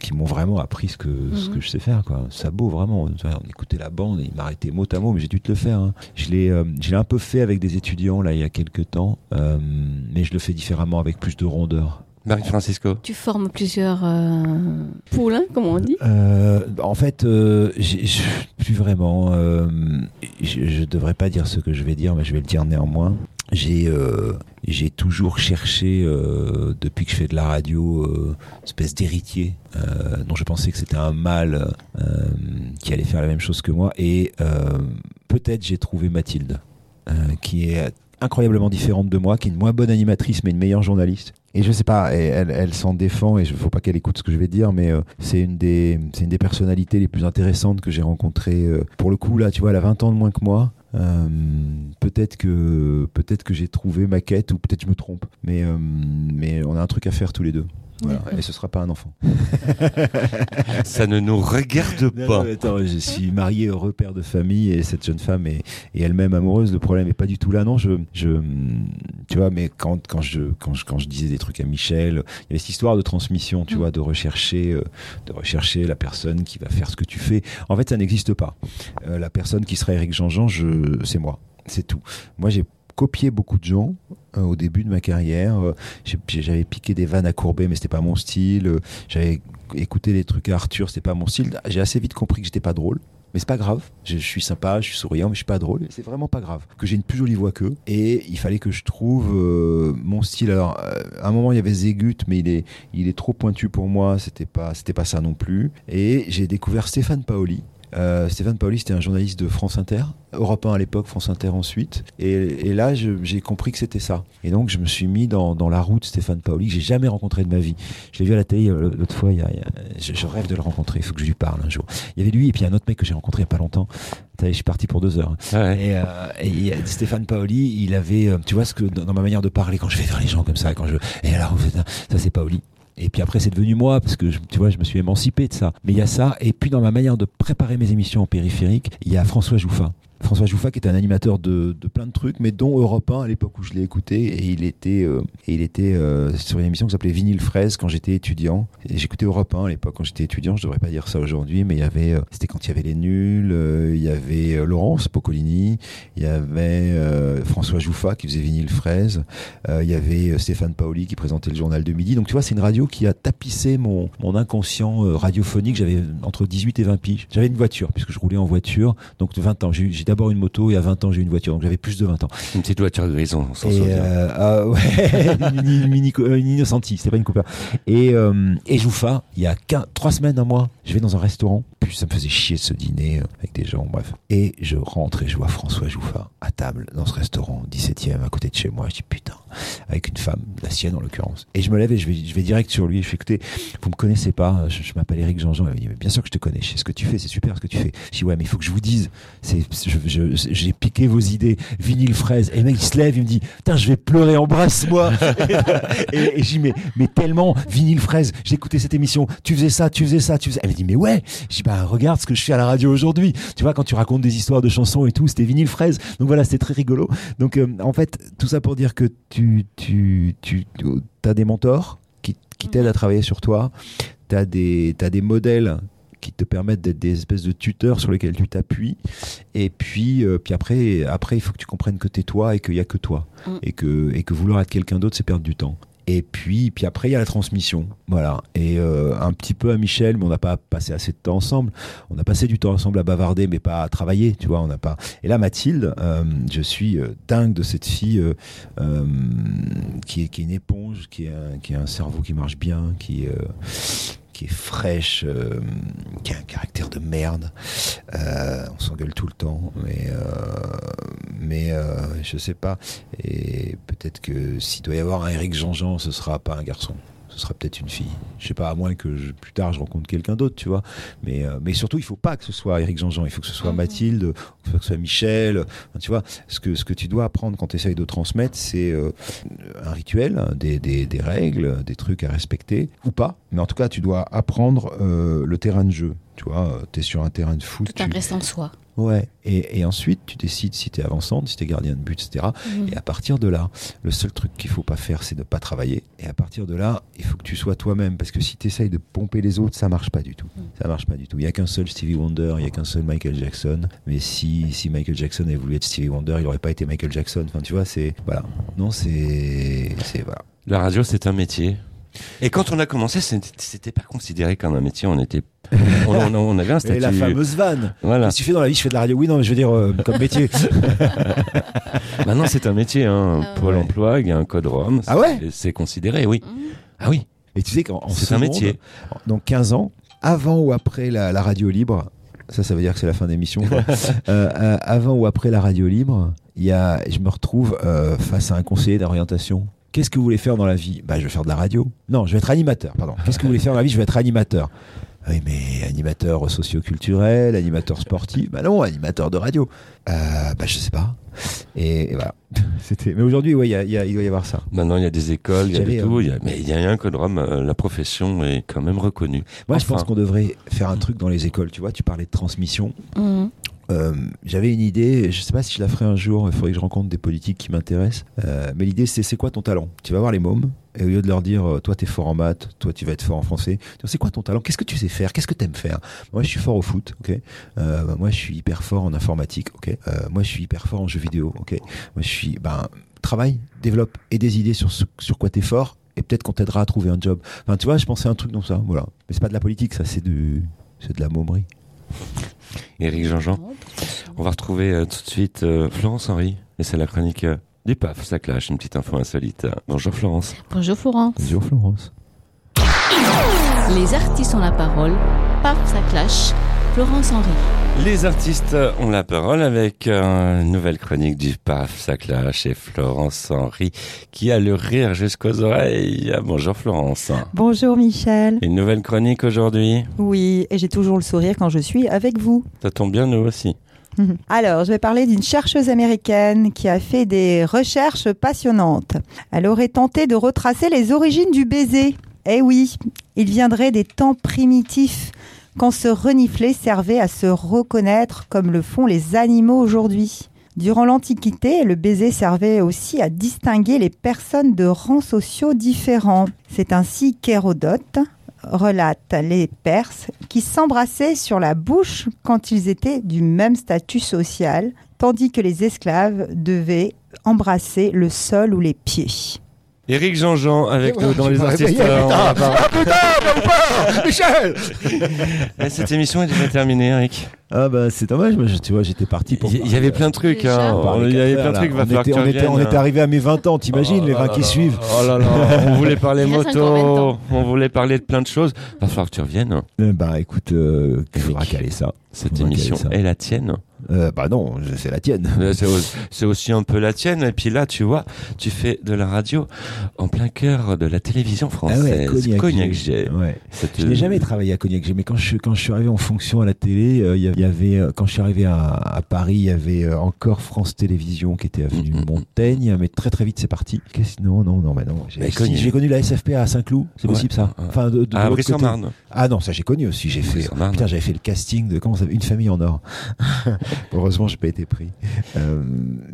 qui m'ont vraiment appris ce que ce Mhm. que je sais faire, quoi. Sabo vraiment. On écoutait la bande, et il m'arrêtait mot à mot, mais j'ai dû te le faire. hein. Je l'ai, je l'ai un peu fait avec des étudiants là il y a quelques temps, mais je le fais différemment avec plus de rondeur. Marie-Francisco. Tu formes plusieurs euh, poules, hein, comme on dit. Euh, en fait, euh, je- plus vraiment. euh, je, je devrais pas dire ce que je vais dire, mais je vais le dire néanmoins. j'ai euh, j'ai toujours cherché euh, depuis que je fais de la radio euh, une espèce d'héritier euh, dont je pensais que c'était un mâle euh, qui allait faire la même chose que moi et euh, peut-être j'ai trouvé Mathilde euh, qui est incroyablement différente de moi qui est une moins bonne animatrice mais une meilleure journaliste et je sais pas, elle, s'en défend et il faut pas qu'elle écoute ce que je vais dire, mais euh, c'est une des, c'est une des personnalités les plus intéressantes que j'ai rencontrées. euh. pour le coup, là, tu vois, elle a 20 ans de moins que moi. Euh, peut-être que, j'ai trouvé ma quête ou peut-être je me trompe, mais, mais on a un truc à faire tous les deux. Voilà. Et ce sera pas un enfant. Ça ne nous regarde pas. non, attends, je suis marié, heureux père de famille, et cette jeune femme est, est elle-même amoureuse. Le problème est pas du tout là, non. Je, je, tu vois, mais quand, quand je, quand je, quand je disais des trucs à Michel, il y avait cette histoire de transmission, tu vois, de rechercher, euh, de rechercher la personne qui va faire ce que tu fais. En fait, ça n'existe pas. Euh, la personne qui sera Eric Jean-Jean, je, c'est moi. C'est tout. Moi, j'ai copié beaucoup de gens au début de ma carrière. Euh, J'avais piqué des vannes à Courbet, mais c'était pas mon style. Euh, J'avais écouté des trucs à Arthur, c'était pas mon style. J'ai assez vite compris que j'étais pas drôle. Mais c'est pas grave, je, suis sympa, je suis souriant, mais je suis pas drôle. C'est vraiment pas grave. Que j'ai une plus jolie voix qu'eux. Et il fallait que je trouve euh, mon style. Alors, euh, à un moment, il y avait Zégut, mais il est, il est trop pointu pour moi. C'était pas, c'était pas ça non plus. Et j'ai découvert Stéphane Paoli. Euh, Stéphane Paoli, c'était un journaliste de France Inter, Europe 1 à l'époque, France Inter ensuite. Et, et là, j'ai compris que c'était ça. Et donc, je me suis mis dans, dans la route Stéphane Paoli, que j'ai jamais rencontré de ma vie. Je l'ai vu à la télé euh, l'autre fois, il y a- il y a- je, je rêve de le rencontrer, il faut que je lui parle un jour. Il y avait lui et puis un autre mec que j'ai rencontré il y a pas longtemps. Je suis parti pour deux heures. Ouais. Et, euh, et Stéphane Paoli, il avait, tu vois, ce que dans, ma manière de parler, quand je vais vers les gens comme ça, quand je, et alors, ça c'est Paoli. Et puis après, c'est devenu moi, parce que tu vois, je me suis émancipé de ça. Mais il y a ça. Et puis, dans ma manière de préparer mes émissions en périphérique, il y a François Jouffa. François Jouffa qui était un animateur de, plein de trucs, mais dont Europe 1 à l'époque où je l'ai écouté. Et il était, euh, et il était euh, sur une émission qui s'appelait Vinyle Fraise quand j'étais étudiant. J'écoutais Europe 1 à l'époque quand j'étais étudiant. Je devrais pas dire ça aujourd'hui, mais il avait, euh, c'était quand il y avait les nuls, euh, il y avait euh, Laurence Poccolini, il y avait euh, François Jouffa qui faisait Vinyle Fraise, euh, il y avait euh, Stéphane Paoli qui présentait le journal de midi. Donc tu vois, c'est une radio qui a tapissé mon, inconscient euh, radiophonique. J'avais entre 18 et 20 piges. J'avais une voiture puisque je roulais en voiture. Donc de 20 ans, j'ai d'abord une moto et à 20 ans j'ai eu une voiture. Donc j'avais plus de 20 ans. Une petite voiture grise, on s'en souvient. euh, ah ouais, une, mini- euh, une Innocenti, c'était pas une Cooper. Et, euh, et Jouffa, il y a qu'un- trois semaines, un mois, je vais dans un restaurant, puis ça me faisait chier de ce dîner euh, avec des gens, bref. Et je rentre et je vois François Jouffa à table dans ce restaurant, 17e, à côté de chez moi. Je dis putain, avec une femme, la sienne en l'occurrence. Et je me lève et je vais, direct sur lui. Je fais écoutez, vous me connaissez pas, je, m'appelle Eric Jean-Jean. Il me dit mais bien sûr que je te connais, je sais ce que tu fais, c'est super ce que tu fais. Je dis ouais, mais il faut que je vous dise, j'ai piqué vos idées, vinyle fraise. Et le mec il se lève, il me dit putain, je vais pleurer, embrasse-moi. et, et je dis mais, mais tellement vinyle fraise, écouté cette émission, tu faisais ça, tu faisais ça, tu faisais. Elle me dit mais ouais. Je dis bah regarde ce que je fais à la radio aujourd'hui. Tu vois quand tu racontes des histoires de chansons et tout, c'était vinyle fraise. Donc voilà, c'était très rigolo. Donc euh, en fait, tout ça pour dire que tu tu tu as des mentors qui, qui t'aident à travailler sur toi. Tu as des t'as des modèles qui te permettent d'être des espèces de tuteurs sur lesquels tu t'appuies. Et puis, euh, puis après, après, il faut que tu comprennes que t'es toi et qu'il y a que toi. Mm. Et, que, et que vouloir être quelqu'un d'autre, c'est perdre du temps. Et puis, puis après, il y a la transmission. Voilà. Et euh, un petit peu à Michel, mais on n'a pas passé assez de temps ensemble. On a passé du temps ensemble à bavarder, mais pas à travailler, tu vois. On n'a pas. Et là, Mathilde, euh, je suis euh, dingue de cette fille qui, est, est une éponge, qui, est un, qui a un cerveau qui marche bien, qui, qui est fraîche, euh, qui a un caractère de merde. Euh, on s'engueule tout le temps, mais euh, mais je sais pas. Et peut-être que s'il doit y avoir un Eric Jean-Jean, ce sera pas un garçon. Ce sera peut-être une fille. Je sais pas, à moins que je- plus tard je rencontre quelqu'un d'autre, tu vois. Mais, euh, mais surtout, il faut pas que ce soit Eric Jean-Jean. Il faut que ce soit Mathilde, il faut que ce soit Michel. Enfin, tu vois, ce que, ce que tu dois apprendre quand tu essayes de transmettre, c'est euh, un rituel, des, des, des règles, des trucs à respecter, ou pas. Mais en tout cas, tu dois apprendre euh, le terrain de jeu. Tu vois, tu es sur un terrain de foot. Tout en tu- restant soi. Ouais, et, et ensuite tu décides si tu es avançante, si tu es gardien de but, etc. Mhm. Et à partir de là, le seul truc qu'il faut pas faire, c'est de pas travailler. Et à partir de là, il faut que tu sois toi-même, parce que si tu essayes de pomper les autres, ça marche pas du tout. Ça marche pas du tout. Il y a qu'un seul Stevie Wonder, il y a qu'un seul Michael Jackson. Mais si, si Michael Jackson avait voulu être Stevie Wonder, il aurait pas été Michael Jackson. Enfin, tu vois, c'est voilà. Non, c'est c'est voilà. La radio, c'est un métier. Et quand on a commencé, c'était pas considéré comme un métier. On était, on, on- on avait un statut. Et la fameuse vanne. Voilà. Qu'est-ce que tu fais dans la vie Je fais de la radio. Oui, non, mais je veux dire, euh, comme métier. Maintenant, c'est un métier. Hein. Ah Pôle ouais. emploi, il y a un code ROM. Ah ouais c'est- considéré, oui. Ah oui. Et tu sais qu'en C'est un métier. Donc 15 ans, avant ou après la, la radio libre, ça, ça veut dire que c'est la fin d'émission. Euh, euh, avant ou après la radio libre, il y a, je me retrouve euh, face à un conseiller d'orientation. Qu'est-ce que vous voulez faire dans la vie? Bah, je vais faire de la radio. Non, je vais être animateur. Pardon. Qu'est-ce que vous voulez faire dans la vie? Je vais être animateur. Oui, mais animateur socio-culturel, animateur sportif. Bah non, animateur de radio. Euh, bah, je sais pas. Et, et voilà. C'était. Mais aujourd'hui, ouais, il y a- il y a- il doit y avoir ça. Maintenant, il y a des écoles, il y a de tout. euh, il y a- Mais il y a un code ROM. euh, La profession est quand même reconnue. Moi, je pense qu'on devrait faire un truc dans les écoles. Tu vois, tu parlais de transmission. Mhm. Euh, J'avais une idée, je sais pas si je la ferai un jour, il faudrait que je rencontre des politiques qui m'intéressent. Euh, mais l'idée, c'est c'est quoi ton talent? Tu vas voir les mômes, et au lieu de leur dire, euh, toi, t'es fort en maths, toi, tu vas être fort en français, c'est quoi ton talent? Qu'est-ce que tu sais faire? Qu'est-ce que t'aimes faire? Moi, je suis fort au foot, ok? Moi, je suis hyper fort en informatique, ok? Moi, je suis hyper fort en jeux vidéo, ok? Moi, je suis. Ben, travaille, développe, et des idées sur, ce- sur quoi t'es fort, et peut-être qu'on t'aidera à trouver un job. Enfin, tu vois, je pensais à un truc dans ça, voilà. Mais c'est pas de la politique, ça, c'est de, de la mômerie. Éric Jean-Jean. On va retrouver euh, tout de suite euh, Florence Henry. Et c'est la chronique euh, du PAF, ça clash, une petite info insolite. Bonjour Florence. Bonjour Florence. Bonjour Florence. Les artistes ont la parole. Paf, ça clash. Florence Henry. Les artistes ont la parole avec une nouvelle chronique du PAF, ça clash, et Florence Henry qui a le rire jusqu'aux oreilles. Ah, Bonjour Florence. Bonjour Michel. Une nouvelle chronique aujourd'hui? Oui, et j'ai toujours le sourire quand je suis avec vous. Ça tombe bien nous aussi. Alors, je vais parler d'une chercheuse américaine qui a fait des recherches passionnantes. Elle aurait tenté de retracer les origines du baiser. Eh oui, il viendrait des temps primitifs, quand se renifler servait à se reconnaître comme le font les animaux aujourd'hui. Durant l'Antiquité, le baiser servait aussi à distinguer les personnes de rangs sociaux différents. C'est ainsi qu'Hérodote relate les Perses qui s'embrassaient sur la bouche quand ils étaient du même statut social, tandis que les esclaves devaient embrasser le sol ou les pieds. Éric Jean-Jean avec nous dans les artistes. euh, Ah putain, ou pas Michel Et Cette émission est déjà terminée, Eric. Ah bah c'est dommage, moi, je- tu vois, j'étais parti pour... Il y avait plein de trucs. Hein. Il y avait plein de trucs. Va on falloir était, que tu on, était, on était arrivé à mes 20 ans, t'imagines Oh les là 20 là qui là. suivent Oh là là, on voulait parler Il reste encore 20 moto, on voulait parler de plein de choses. Va falloir que tu reviennes. Bah écoute, euh, il faudra caler ça. Cette émission est la tienne. Euh, bah non, c'est la tienne. C'est au- c'est aussi un peu la tienne. Et puis là, tu vois, tu fais de la radio en plein cœur de la télévision Ah française. ouais, Cognac. G. Ouais. Cette- Je n'ai jamais travaillé à Cognac G, mais quand je, quand je suis arrivé en fonction à la télé, euh, y avait, euh, quand je suis arrivé à, à Paris, il y avait encore France Télévisions qui était avenue Mm, mm, mm. Montaigne, mais très très vite c'est parti. Qu'est-ce- non, non, non, mais non. J'ai si, connu la SFP à Saint-Cloud, c'est Ouais, possible ça. Enfin, de, de À l'autre côté. Brie-sur-Marne. Ah non, ça j'ai connu aussi. J'ai fait, putain, j'avais fait le casting de comment ça Une famille en or. Heureusement, j'ai pas été pris. Euh,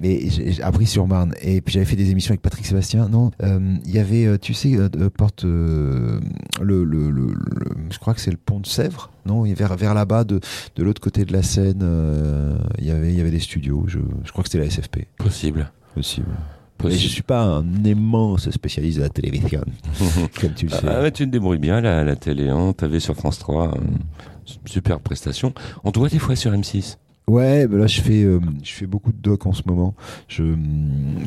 mais j'ai appris sur Marne. Et puis j'avais fait des émissions avec Patrick Sébastien. Non, euh, il y avait, euh, tu sais, porte le, le, le- le- je crois que c'est le pont de Sèvres. Non, vers vers là-bas, de de l'autre côté de la Seine, il y avait il y avait des studios. Je, je crois que c'était la SFP. Possible. Possible. Mais je Possible. suis pas un immense spécialiste de la télévision, comme tu le sais. Ah, ouais, tu te débrouilles bien à la télé. Hein. T'avais sur France 3. euh, super prestation. On te voit des fois sur M6. Ouais, bah là je fais euh, je fais beaucoup de doc en ce moment. Je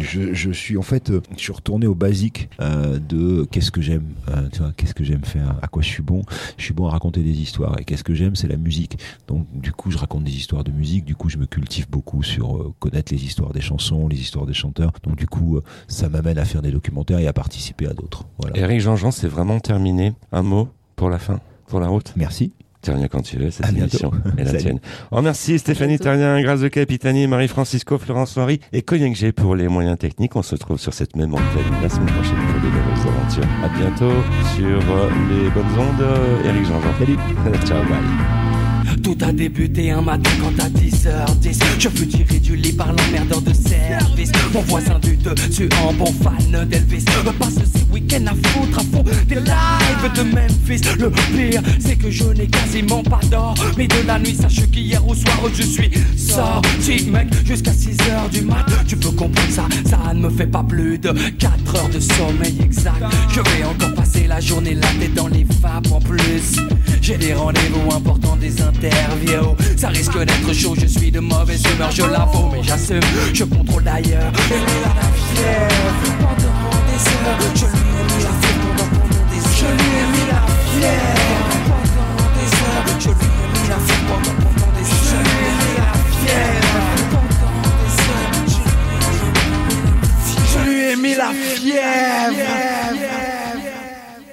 je, je suis en fait euh, je suis retourné au basique euh, de qu'est-ce que j'aime, euh, tu vois, qu'est-ce que j'aime faire, à quoi je suis bon. Je suis bon à raconter des histoires et qu'est-ce que j'aime, c'est la musique. Donc du coup, je raconte des histoires de musique, du coup, je me cultive beaucoup sur connaître les histoires des chansons, les histoires des chanteurs. Donc du coup, ça m'amène à faire des documentaires et à participer à d'autres. Voilà. Eric Jean-Jean, c'est vraiment terminé. Un mot pour la fin, pour la route? Merci. Tu reviens quand tu veux, cette émission est la tienne. Oh, merci Stéphanie Terrien, Grâce de Capitani, Marie-Francisco, Florence Henry et Cognac G pour les moyens techniques. On se retrouve sur cette même antenne la semaine prochaine pour de nouvelles aventures. À bientôt sur euh, les bonnes ondes. euh, Eric Jean-Jean. Salut. Ciao, bye. Tout a débuté un matin quand à 10h10 Je fus tiré du lit par l'emmerdeur de service. Mon voisin du dessus en bon fan d'Elvis Me passe ces week-ends à foutre à fond des lives de Memphis. Le pire c'est que je n'ai quasiment pas d'or Mais de la nuit sache qu'hier au soir je suis sorti mec Jusqu'à 6h du mat. Tu peux comprendre ça, ça ne me fait pas plus de 4 heures de sommeil exact. Je vais encore passer la journée la tête dans les vapes en plus. J'ai des rendez-vous importants, des vieillot Ça risque d'être chaud, je suis de mauvaise humeur Je l'avoue mais j'assume, je contrôle d'ailleurs Et la fièvre pendant des heures Je lui ai mis la fièvre. Pendant, des heures Je lui ai mis la fièvre. Pendant des heures Je lui ai mis la fièvre. Pendant, pendant des heures Je lui ai mis la fièvre pendant des heures Je lui ai mis la fièvre.